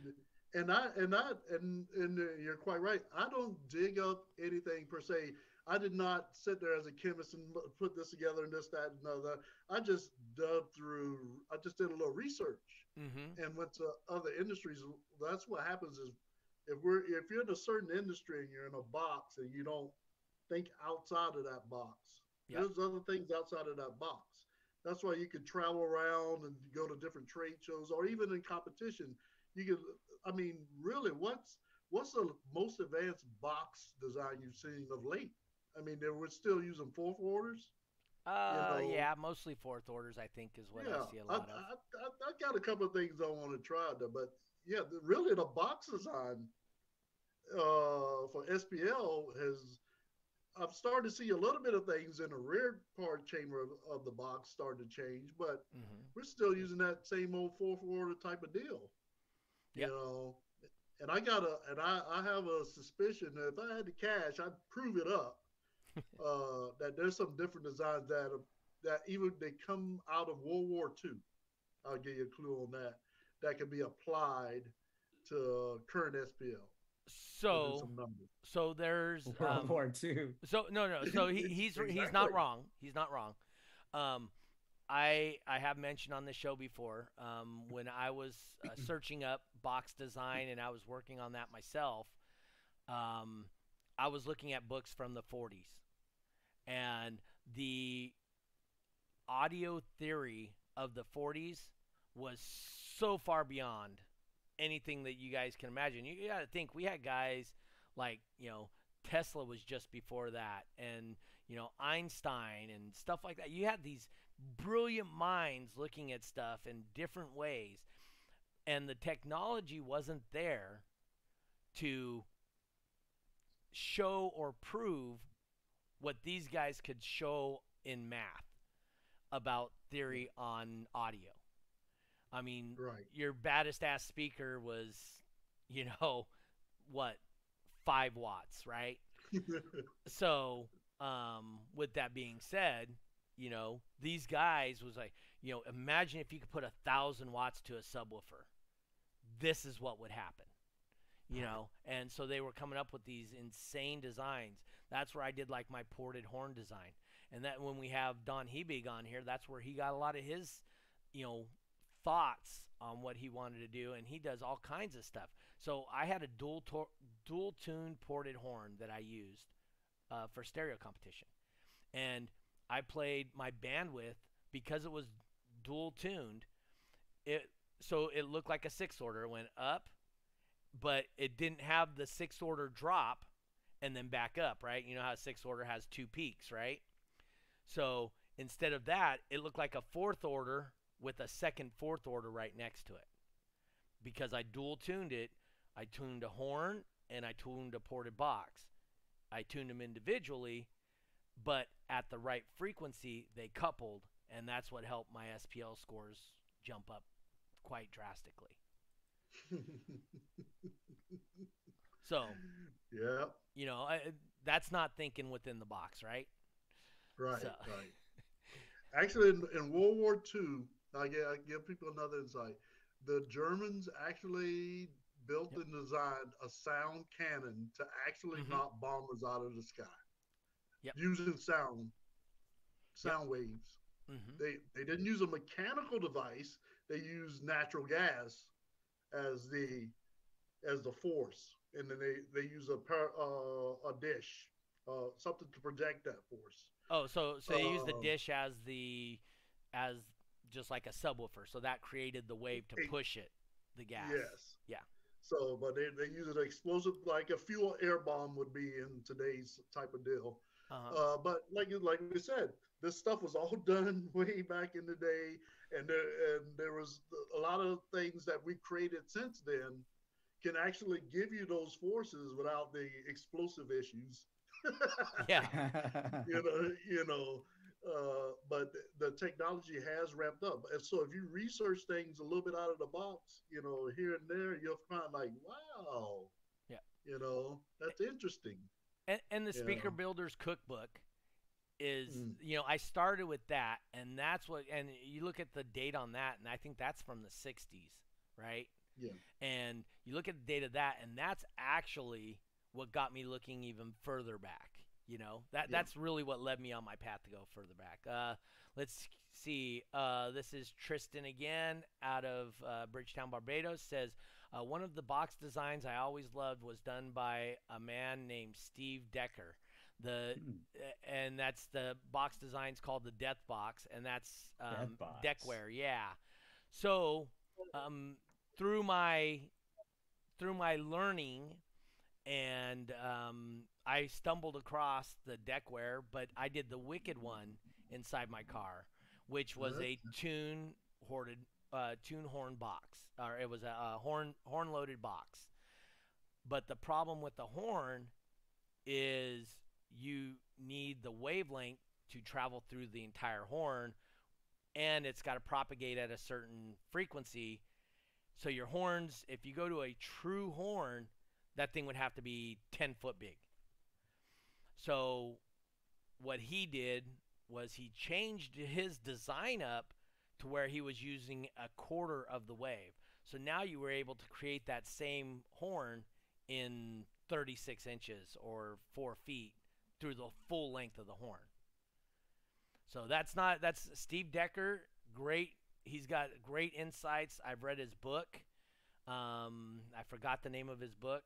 and I and I and and uh, you're quite right. I don't dig up anything per se. I did not sit there as a chemist and put this together and this, that, and other. I just dug through. I just did a little research Mm-hmm. and went to other industries. That's what happens is if we're if you're in a certain industry and you're in a box and you don't think outside of that box, Yep. there's other things outside of that box. That's why you could travel around and go to different trade shows or even in competition. You could, I mean, really, what's what's the most advanced box design you've seen of late? I mean, they were still using fourth orders. Uh, know- yeah, mostly fourth orders I think is what yeah, I see a I, lot of. I, I, I got a couple of things I want to try there, but yeah, the, really the box design uh, for SPL has. I've started to see a little bit of things in the rear part chamber of, of the box starting to change, but hmm we're still using that same old fourth order type of deal. Yep. You know, and I got a, and I, I have a suspicion that if I had the cash, I'd prove it up. Uh, that there's some different designs that are, that even they come out of World War II. I'll give you a clue on that. That can be applied to current SPL. So so there's World um, War Two. So no, no. So he, <laughs> he's he's not wrong. He's not wrong. Um, I I have mentioned on the show before um, when I was uh, <clears throat> searching up box design and I was working on that myself. Um, I was looking at books from the 40s, and the audio theory of the 40s was so far beyond anything that you guys can imagine. You, got to think we had guys like you know Tesla was just before that, and you know Einstein and stuff like that. You had these brilliant minds looking at stuff in different ways, and the technology wasn't there to show or prove what these guys could show in math about theory on audio. I mean, Right. your baddest ass speaker was, you know, <laughs> what, five watts, right? <laughs> So, um, with that being said, You know, these guys was like, you know, imagine if you could put a thousand watts to a subwoofer. This is what would happen. You know, and so they were coming up with these insane designs. That's where I did like my ported horn design. And that when we have Don Hebig on here, that's where he got a lot of his, you know, thoughts on what he wanted to do, and he does all kinds of stuff. So I had a dual tor- dual tune ported horn that I used uh, for stereo competition, and I played my bandwidth because it was dual tuned. It so it looked like a six order went up, but it didn't have the six order drop and then back up, right? You know how a six order has two peaks, right? So instead of that, it looked like a fourth order with a second fourth order right next to it. Because I dual tuned it, I tuned a horn and I tuned a ported box. I tuned them individually, but at the right frequency, they coupled, and that's what helped my SPL scores jump up quite drastically. <laughs> so, yeah, you know, I, that's not thinking within the box, right? Right, So- right. Actually, in, in World War II, I give, I give people another insight. The Germans actually built Yep. and designed a sound cannon to actually Mhm. knock bombers out of the sky Yep. using sound, sound waves. hmm They they didn't use a mechanical device. They used natural gas as the as the force, and then they they use a par, uh, a dish, uh, something to project that force. Oh, so so they use the Um, dish as the as just like a subwoofer, so that created the wave to push it, the gas. Yes. Yeah. So, but they, they use an explosive like a fuel air bomb would be in today's type of deal. Uh-huh. Uh, but like you- like we said, this stuff was all <laughs> done way back in the day, and there and there was a lot of things that we created since then can actually give you those forces without the explosive issues. <laughs> yeah. <laughs> you know, you know. Uh, but the technology has ramped up, and so if you research things a little bit out of the box, you know, here and there, you'll find like, wow, Yeah. you know, that's interesting. And, and the Speaker Yeah. Builder's Cookbook is, Mm. you know, I started with that, and that's what, and you look at the date on that, and I think that's from the 60s, right? Yeah. And you look at the date of that, and that's actually what got me looking even further back. You know, that Yeah. that's really what led me on my path to go further back. Uh, let's see. Uh, this is Tristan again out of uh, Bridgetown, Barbados. Says uh, one of the box designs I always loved was done by a man named Steve Deckert. The uh, and that's the box design's called the Death Box, and that's um, Box. Decware. Yeah. So um, through my through my learning and um, I stumbled across the Decware, but I did the wicked one inside my car, which was a tune hoarded uh, tune horn box, or it was a, a horn horn loaded box. But the problem with the horn is you need the wavelength to travel through the entire horn, and it's got to propagate at a certain frequency. So your horns, if you go to a true horn, that thing would have to be 10 foot big. So what he did was he changed his design up to where he was using a quarter of the wave. So now you were able to create that same horn in 36 inches or 4 feet through the full length of the horn. So that's not that's Steve Deckert, great he's got great insights. I've read his book. Um, I forgot the name of his book,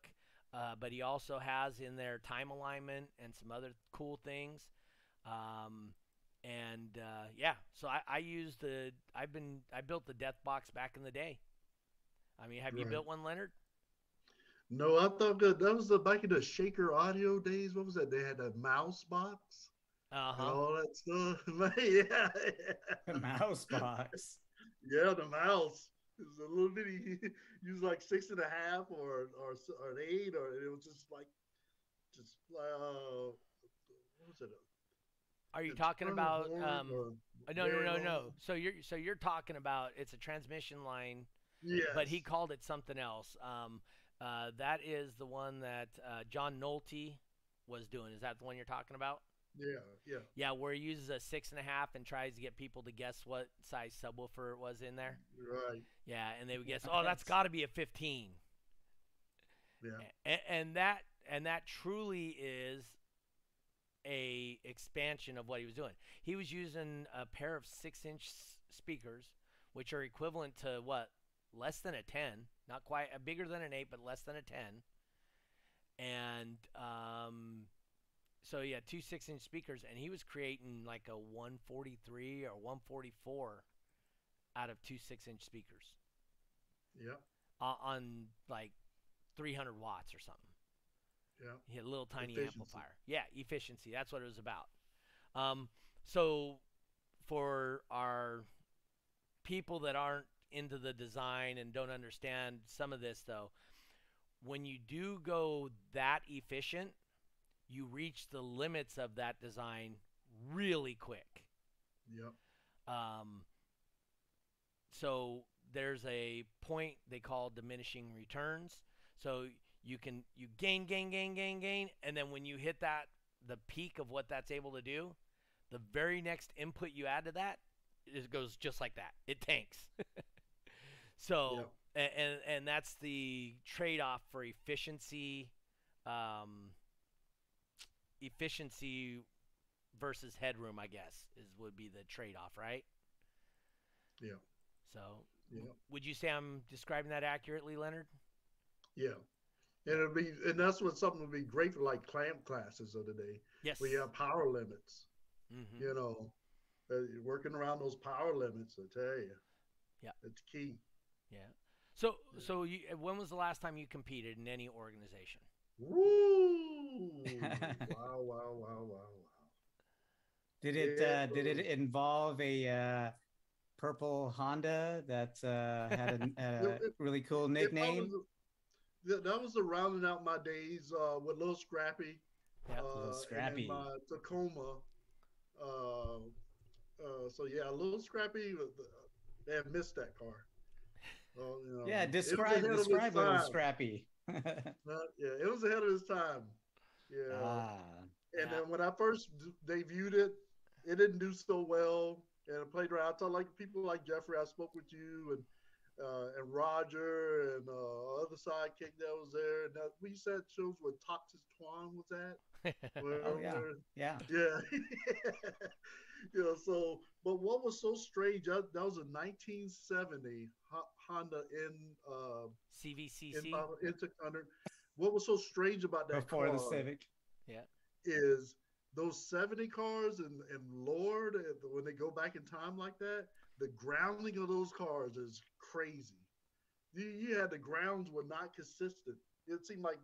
uh, but he also has in there time alignment and some other cool things. Um, and uh, yeah, so I, I used the I've been I built the Death Box back in the day. I mean, have you built one, Leonard? No, I thought that that was the back in the Shaker Audio days. What was that? They had a mouse box Uh and huh. all that stuff. Man, <laughs> yeah, <laughs> mouse box. Yeah, the mouse. It was a little bitty. <laughs> Use like six and a half or or or an eight, or it was just like just uh, what was it? Are you talking about um? uh, No, no, no, no. So you're so you're talking about it's a transmission line Yes. but he called it something else. Um, uh, that is the one that uh, John Nolte was doing. Is that the one you're talking about? Yeah, yeah. Yeah, where he uses a six and a half and tries to get people to guess what size subwoofer it was in there. Right. Yeah, and they would guess, <laughs> oh, that's got to be a 15. Yeah. And, and that and that truly is a expansion of what he was doing. He was using a pair of six inch speakers, which are equivalent to what less than a 10, not quite uh, bigger than an 8, but less than a 10. And um, so he had two six inch speakers, and he was creating like a 143 or 144 out of two six inch speakers Yeah. uh, on like 300 watts or something. Yeah. He had a little tiny Efficiency. amplifier. Yeah, efficiency. That's what it was about. Um, so for our people that aren't into the design and don't understand some of this, though, when you do go that efficient, you reach the limits of that design really quick. Yep. Um, so there's a point they call diminishing returns. So you can you gain, gain, gain, gain, gain, and then when you hit that the peak of what that's able to do, the very next input you add to that it goes just like that. It tanks. <laughs> so Yep. and and that's the trade-off for efficiency, um, efficiency versus headroom. I guess is would be the trade-off, right? Yeah. So Yeah. would you say I'm describing that accurately, Leonard? Yeah. And it'll be, and that's what something would be great for like clamp classes of the day. Yes. where you have power limits. Mhm. You know, uh, you're working around those power limits. I tell you. Yeah. It's key. Yeah. So Yeah. so you, when was the last time you competed in any organization? Woo! <laughs> wow! Wow! Wow! Wow! Wow! Did it Yeah. uh, did it involve a uh, purple Honda that uh, had a, <laughs> a It- really cool nickname? was- that, was the rounding out my days uh, with Little Scrappy. Yeah. uh, Little Scrappy. my Tacoma. Uh, uh, so yeah, Little Scrappy. They have missed that car. You know, yeah, describe describe little. Scrappy. <laughs> Uh, yeah, it was ahead of its time. Yeah. ah, And Yeah. then when I first d- debuted it, it didn't do so well. And I played around. I talked like people like Jeffrey. I spoke with you and uh, and Roger and uh, other sidekick that was there. And that, we used to have shows where Toxic Twan was at. Where, <laughs> Oh, yeah. where- yeah. yeah. <laughs> <laughs> yeah. So, but what was so strange? That, that was a 1970 Honda in uh, CVCC. in Intercontinental. What was so strange about that Before the car? Civic. Yeah. Is those 70 cars and, and Lord, uh, when they go back in time like that, the grounding of those cars is crazy. You, you had the grounds were not consistent. It seemed like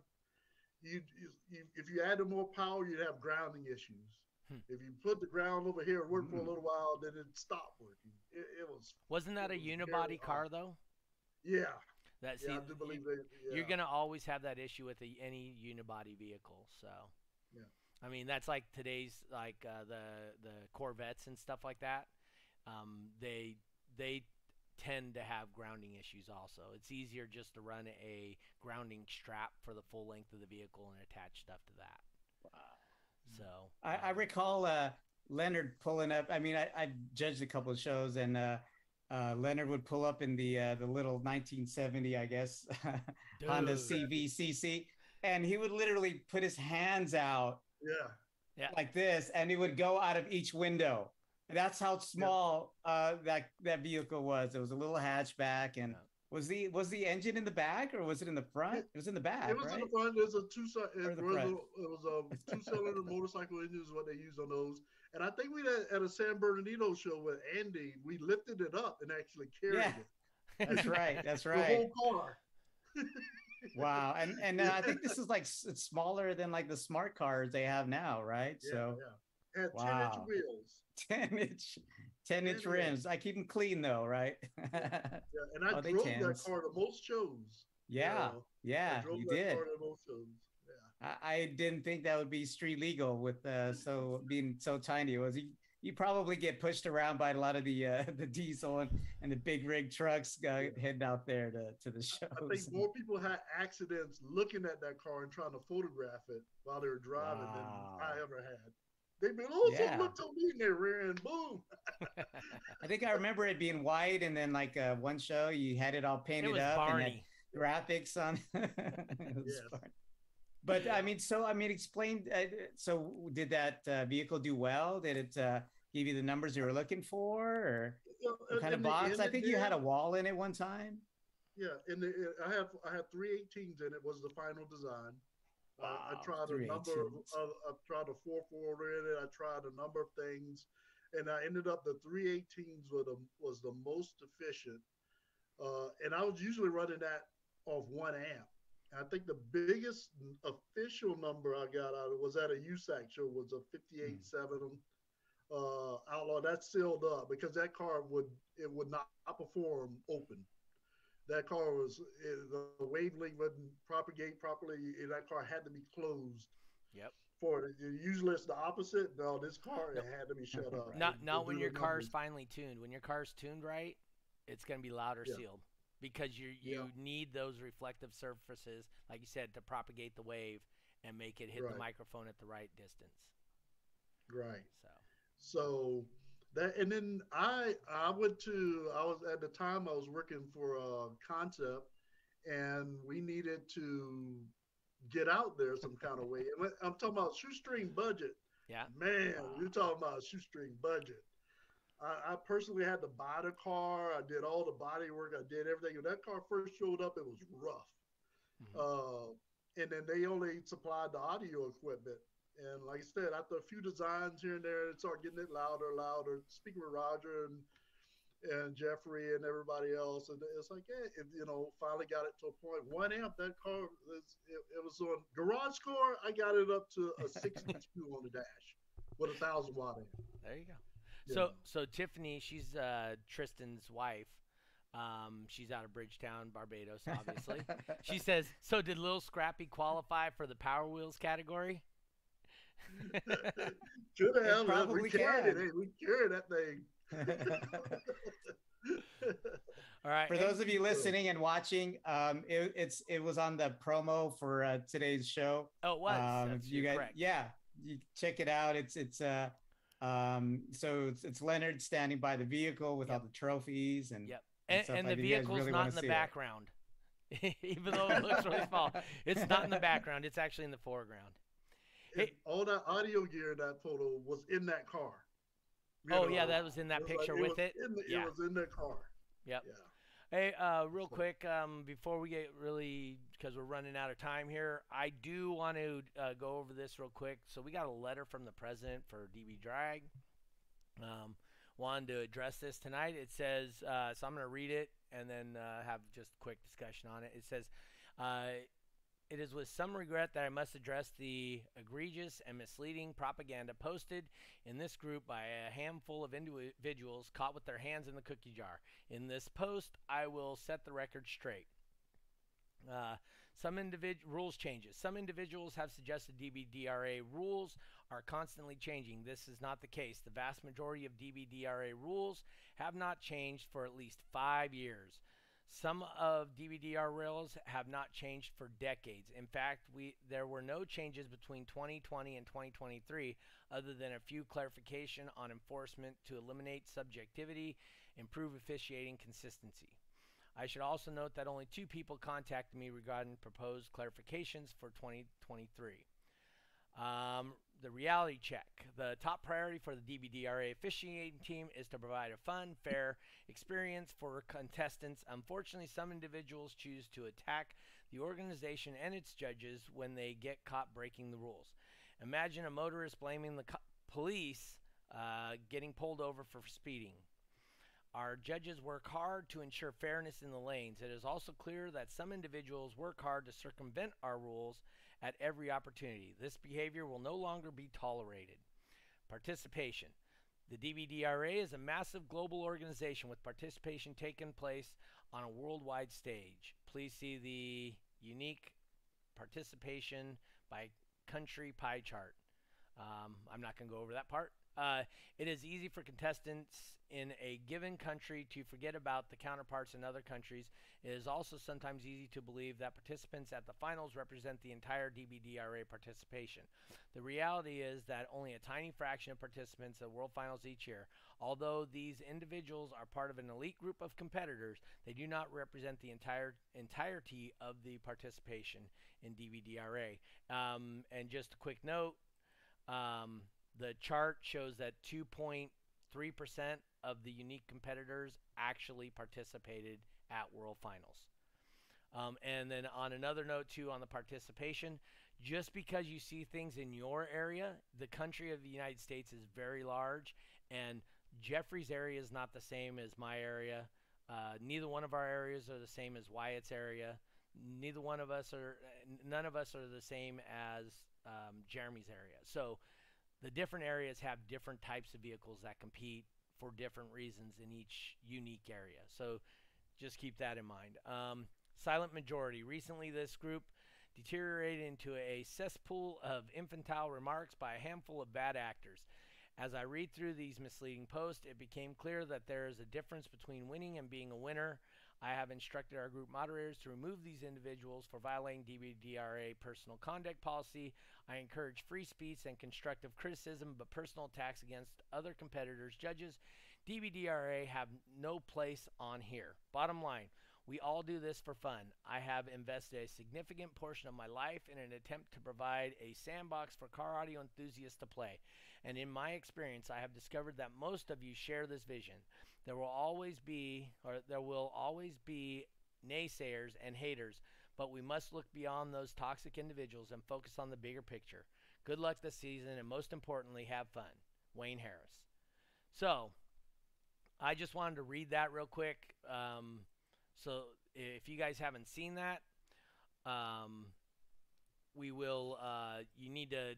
you, you, you if you added more power, you'd have grounding issues. If you put the ground over here, it worked for a little while, then it stopped working. It, it was, Wasn't that a was very unibody odd. car though? yeah, That yeah, I do believe y- it. Yeah. you're gonna always have that issue with a, any unibody vehicle. So, Yeah. I mean that's like today's like uh, the the Corvettes and stuff like that. Um, they they tend to have grounding issues also. It's easier just to run a grounding strap for the full length of the vehicle and attach stuff to that. So I, I um, recall uh, Leonard pulling up. I mean, I, I judged a couple of shows, and uh, uh, Leonard would pull up in the uh, the little 1970, I guess, <laughs> Honda CVCC, and he would literally put his hands out yeah. like this, and he would go out of each window. That's how small uh, that that vehicle was. It was a little hatchback, and Yeah. Was the was the engine in the back or was it in the front? It was in the back, It was right? in the front. There's a two it, was a, it was a <laughs> two cylinder motorcycle engine is what they used on those. And I think we had at a San Bernardino show with Andy, we lifted it up and actually carried Yeah, it. <laughs> That's right. That's right. The whole car. <laughs> Wow, and and uh, I think this is like it's smaller than like the smart cars they have now, right? Yeah, So yeah. Had ten inch wheels. 10 inch 10 inch rims. I keep them clean though, right? Yeah, and I <laughs> Oh, drove that car to most shows. you yeah, know. yeah, I drove you that did. car to most shows. Yeah. I, I didn't think that would be street legal with uh so being so tiny. Was you you probably get pushed around by a lot of the uh <laughs> the diesel and, and the big rig trucks uh, heading out there to, to the shows. I think more people had accidents looking at that car and trying to photograph it while they were driving than I ever had. They'd be, oh, Yeah. so look to me, and they ran, boom. <laughs> I think I remember it being white, and then like uh, one show you had it all It painted was up and graphics on. <laughs> It was Yes. Barney. But I mean, so I mean, explain. Uh, so did that uh, vehicle do well? Did it uh, give you the numbers you were looking for, or You know, what kind of in the box? end, I think you had a wall in it one time. Yeah, and I have I had three 18s in it. Was the final design. Uh, I tried a number of, 18s. of I tried a four in it. I tried a number of things, and I ended up the three 18s were the was the most efficient. Uh, and I was usually running that off one amp. I think the biggest official number I got out of it was at a USAC show was a 58.7 uh, Outlaw. That's sealed up because that car would it would not perform open. That car was the wavelength wouldn't propagate properly. That car had to be closed Yep. for it. Usually it's the opposite. No, this car it had to be shut up. <laughs> Not to- not when your car's numbers. finely tuned. When your car's tuned right, it's gonna be louder Yeah. sealed because you you Yeah. need those reflective surfaces, like you said, to propagate the wave and make it hit the microphone at the right distance. right. So So that and then I I went to I was at the time I was working for a concept and we needed to get out there some kind of way. And when- I'm talking about shoestring budget. yeah, Man, you're talking about shoestring budget. I, I personally had to buy the car. I did all the body work. I did everything. When that car first showed up, it was rough. Mhm. Uh, and then they only supplied the audio equipment. And like I said, after a few designs here and there, it started getting it louder, louder. Speaking with Roger and and Jeffrey and everybody else, and it's like, yeah, it, you know, finally got it to a point. One amp, that car, it, it was on Garage Car. I got it up to a <laughs> 62 on the dash with a thousand watt amp. there you go. Yeah. So so Tiffany, she's uh, Tristan's wife. Um, she's out of Bridgetown, Barbados, obviously. <laughs> she says, "So did Lil Scrappy qualify for the Power Wheels category?" <laughs> Could have. probably we carried it. can. Hey, we carried that thing. <laughs> All right. For those of you listening and watching, um, it, it's it was on the promo for uh, today's show. oh, it was. Um, you guys, correct. yeah, you check it out. It's it's uh, um, so it's, it's Leonard standing by the vehicle with all the trophies and Yep. and and, stuff and like the that. You guys vehicle's really not wanna in the see it. background <laughs> even though it looks really small it's not in the background it's actually in the foreground Hey- all that audio gear in that photo was in that car. You oh yeah that was in that it was like- picture it with was it the, Yeah. It was in the car. Yep. Yeah. hey uh real quick um before we get really because we're running out of time here i do want to uh, go over this real quick so we got a letter from the president for db drag um wanted to address this tonight it says uh, so i'm going to read it and then uh, have just a quick discussion on it it says uh, It is with some regret that I must address the egregious and misleading propaganda posted in this group by a handful of individuals caught with their hands in the cookie jar. In this post, I will set the record straight. Uh, some individ- rules changes. Some individuals have suggested DBDRA rules are constantly changing. This is not the case. The vast majority of DBDRA rules have not changed for at least five years. Some of DBDRA rails have not changed for decades. In fact, we there were no changes between 2020 and 2023 other than a few clarification on enforcement to eliminate subjectivity, improve officiating consistency. I should also note that only two people contacted me regarding proposed clarifications for 2023. Um, the reality check. The top priority for the DBDRA officiating team is to provide a fun, fair experience for contestants. Unfortunately, some individuals choose to attack the organization and its judges when they get caught breaking the rules. Imagine a motorist blaming the co- police uh, getting pulled over for speeding. Our judges work hard to ensure fairness in the lanes. It is also clear that some individuals work hard to circumvent our rules at every opportunity. This behavior will no longer be tolerated. Participation. The DBDRA is a massive global organization with participation taking place on a worldwide stage. Please see the unique participation by country pie chart. Um, I'm not going to go over that part. Uh, it is easy for contestants in a given country to forget about the counterparts in other countries. It is also sometimes easy to believe that participants at the finals represent the entire DBDRA participation. The reality is that only a tiny fraction of participants at World Finals each year. Although these individuals are part of an elite group of competitors, they do not represent the entire entirety of the participation in DBDRA. Um, and just a quick note. Um, the chart shows that 2.3% of the unique competitors actually participated at World Finals. Um, and then on another note, too, on the participation, just because you see things in your area, the country of the United States is very large, and Jeffrey's area is not the same as my area. Uh, neither one of our areas are the same as Wyatt's area. Neither one of us are, none of us are the same as um, Jeremy's area. So the different areas have different types of vehicles that compete for different reasons in each unique area. So just keep that in mind. Um, silent majority. Recently, this group deteriorated into a cesspool of infantile remarks by a handful of bad actors. As I read through these misleading posts, it became clear that there is a difference between winning and being a winner. I have instructed our group moderators to remove these individuals for violating DBDRA personal conduct policy. I encourage free speech and constructive criticism, but personal attacks against other competitors, judges, DBDRA have no place on here. Bottom line, we all do this for fun. I have invested a significant portion of my life in an attempt to provide a sandbox for car audio enthusiasts to play. And in my experience, I have discovered that most of you share this vision. There will always be, or there will always be naysayers and haters, but we must look beyond those toxic individuals and focus on the bigger picture. Good luck this season, and most importantly, have fun. Wayne Harris. So, I just wanted to read that real quick. Um, so, if you guys haven't seen that, um, we will. Uh, you need to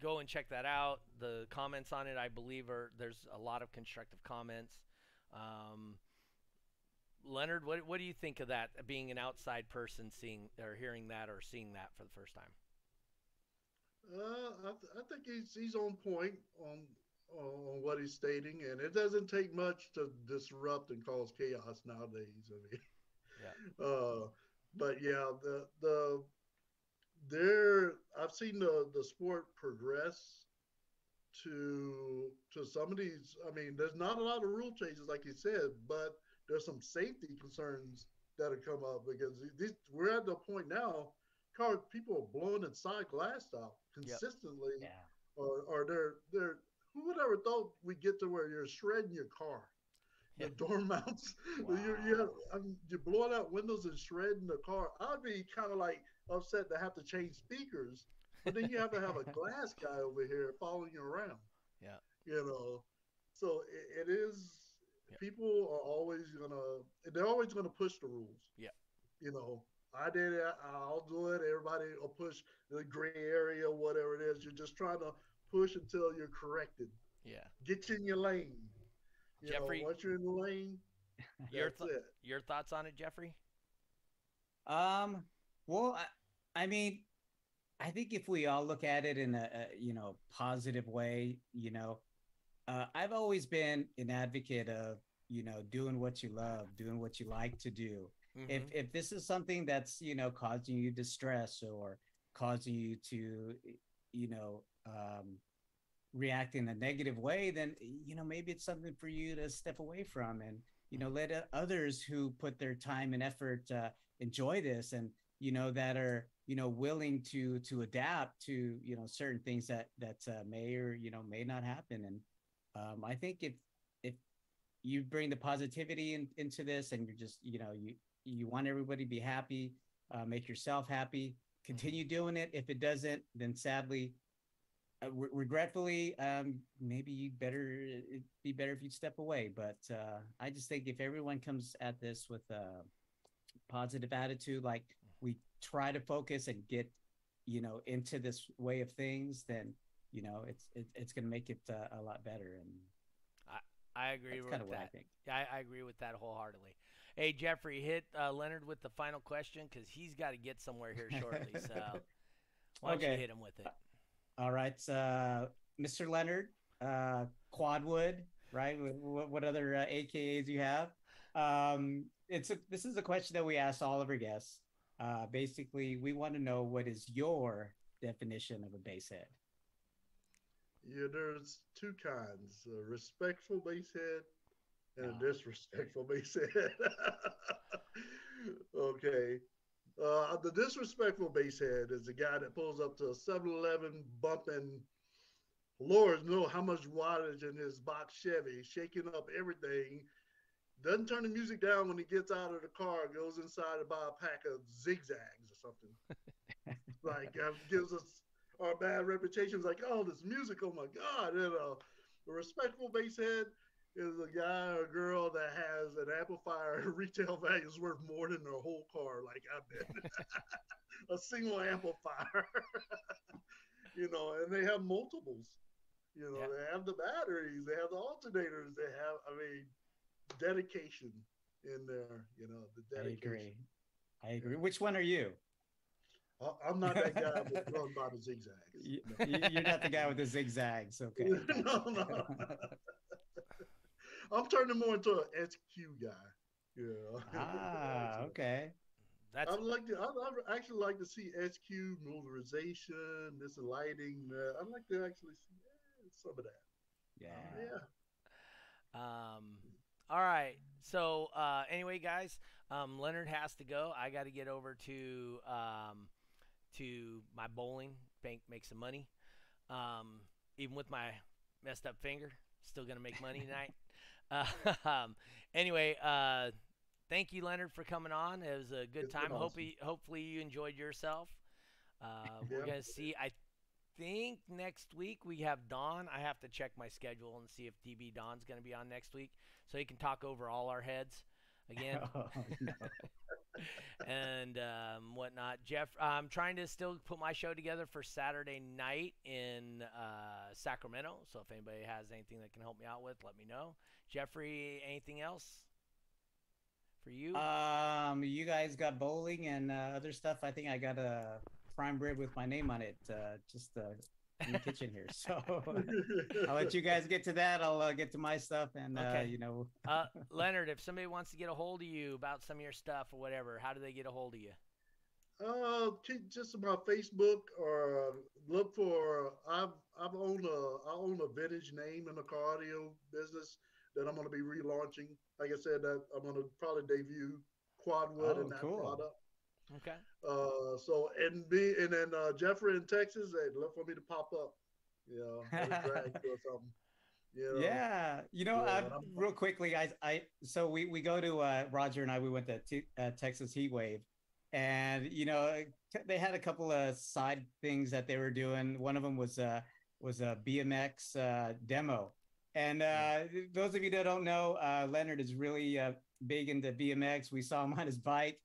go and check that out. The comments on it, I believe, are there's a lot of constructive comments. Um, Leonard, what what do you think of that? Being an outside person, seeing or hearing that or seeing that for the first time. Uh, I, th- I think he's he's on point on on what he's stating, and it doesn't take much to disrupt and cause chaos nowadays. I mean, yeah. <laughs> Uh, but yeah, the the there I've seen the the sport progress to to some of these. I mean, there's not a lot of rule changes, like you said, but there's some safety concerns that have come up because these, we're at the point now. Car people are blowing inside glass out consistently, Yeah. or or they're they're who would ever thought we get to where you're shredding your car? Yeah. door mounts, Wow. you're, you're, I mean, you're blowing out windows and shredding the car. I'd be kind of like upset to have to change speakers, but then you have to have a glass guy over here following you around. Yeah. You know, so it, it is. Yeah. People are always gonna. They're always gonna push the rules. Yeah. You know, I did it. I'll do it. Everybody will push the gray area, whatever it is. You're just trying to push until you're corrected. Yeah. Get you in your lane. You Jeffrey, know, once you're in the lane, <laughs> Your that's th- it. Your thoughts on it, Jeffrey? Um, well, I, I mean, I think if we all look at it in a, a you know positive way, you know, uh, I've always been an advocate of you know doing what you love, doing what you like to do. If Mhm. if this is something that's you know causing you distress or causing you to you know um, react in a negative way, then you know maybe it's something for you to step away from and you know let others who put their time and effort uh, enjoy this and you know that are you know willing to to adapt to you know certain things that that uh, may or you know may not happen. And um, i think if if you bring the positivity in, into this and you're just you know you you want everybody to be happy uh, make yourself happy continue doing it. If it doesn't then sadly uh, re- regretfully um, maybe you'd better it'd be better if you'd step away. But uh, i just think if everyone comes at this with a positive attitude like try to focus and get you know into this way of things then you know it's it, it's going to make it uh, a lot better and I i agree with what i that. think I, I agree with that wholeheartedly. Hey, Jeffrey, hit uh, Leonard with the final question because he's got to get somewhere here shortly. So <laughs> why don't you Okay. hit him with it? all right uh mr leonard uh, Quadwood, right? What, what other uh, AKAs you have? Um, it's a, this is a question that we ask all of our guests. Uh, basically, we want to know what is your definition of a bass head. Yeah, there's two kinds: a respectful bass head and Ah. a disrespectful <laughs> bass head. okay. Uh, the disrespectful bass head is the guy that pulls up to a 7-Eleven bumping Lord know how much wattage in his box Chevy, shaking up everything. Doesn't turn the music down when he gets out of the car. Goes inside to buy a pack of zigzags or something. <laughs> like uh, gives us our bad reputations. Like, oh, this music, oh my god! And uh, a respectful bass head is a guy or girl that has an amplifier <laughs> retail value is worth more than their whole car. Like I bet <laughs> a single amplifier. you know, and they have multiples. You know, Yeah. they have the batteries, they have the alternators, they have, I mean, dedication in there. You know, the dedication. I dedication. agree. I agree. Which one are you? I- I'm not that guy <laughs> that's run by the zigzags. You- No. you- You're not the guy with the zigzags. Okay. <laughs> no, no. <laughs> I'm turning more into an SQ guy. Yeah. ah, okay. That's I'd like to. I'd, I'd actually like to see SQ motorization, this lighting. Uh, I'd like to actually see eh, some of that. Yeah. Yeah. Um, all right. So uh, anyway, guys, um, Leonard has to go. I got to get over to um, to my bowling bank, make some money. Um, even with my messed up finger, still gonna make money tonight. Uh, <laughs> <laughs> um, anyway, uh, thank you, Leonard, for coming on. It was a good It's time. Hope awesome. you, hopefully you enjoyed yourself. Uh, We're gonna see. I think next week we have Don. I have to check my schedule and see if DB Don's going to be on next week, so he can talk over all our heads again <laughs> Oh, no. <laughs> and um, whatnot. Jeff, I'm trying to still put my show together for Saturday night in uh, Sacramento. So if anybody has anything that can help me out with, let me know. Jeffrey, anything else for you? Um, you guys got bowling and uh, other stuff. I think I got a prime rib with my name on it, uh, just uh, in the kitchen here. So <laughs> <laughs> I'll let you guys get to that. I'll uh, get to my stuff, and uh, Okay. you know, uh, Leonard, if somebody wants to get a hold of you about some of your stuff or whatever, how do they get a hold of you? Uh, just about Facebook or look for. I've I've owned a I own a vintage name in the car audio business that I'm going to be relaunching. Like I said, that I'm going to probably debut Quadwood Oh, and that cool. product. Okay. Uh, so and me and then uh, Jeffrey in Texas, they look for me to pop up. You know, <laughs> at a drag or something. You know? yeah, you know, Yeah, uh, real quickly, guys. I so we we go to uh, Roger and I. We went to T- uh, Texas Heat Wave, and you know, they had a couple of side things that they were doing. One of them was uh was a BMX uh, demo. And uh, those of you that don't know, uh, Leonard is really uh, big into BMX. We saw him <laughs> on his bike.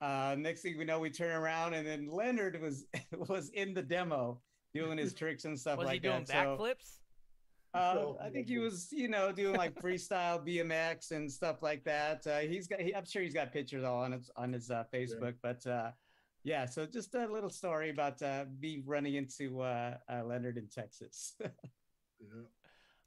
Uh, next thing we know, we turn around and then Leonard was <laughs> was in the demo doing his tricks and stuff Was like he doing that. So, backflips? uh, I think he was, you know, doing like freestyle BMX and stuff like that. Uh, he's got, he, I'm sure he's got pictures all on his on his uh, Facebook. But uh, yeah, so just a little story about uh, me running into uh, uh, Leonard in Texas. <laughs> Yeah.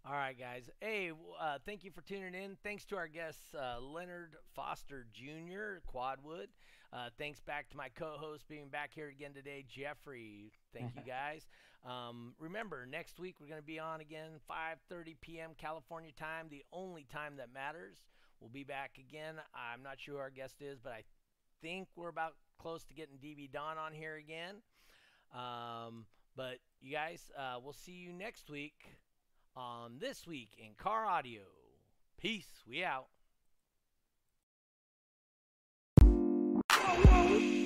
All right, guys. Hey, uh, thank you for tuning in. Thanks to our guests, uh, Leonard Foster Jr., Quadwood. Uh, thanks back to my co-host being back here again today, Jeffrey. Thank you, <laughs> guys. Um, remember, next week we're going to be on again, 5:30 p.m. California time, the only time that matters. We'll be back again. I'm not sure who our guest is, but I think we're about close to getting DB Don on here again. Um, but you guys, uh, we'll see you next week on This Week in Car Audio. Peace. We out. Whoa, whoa.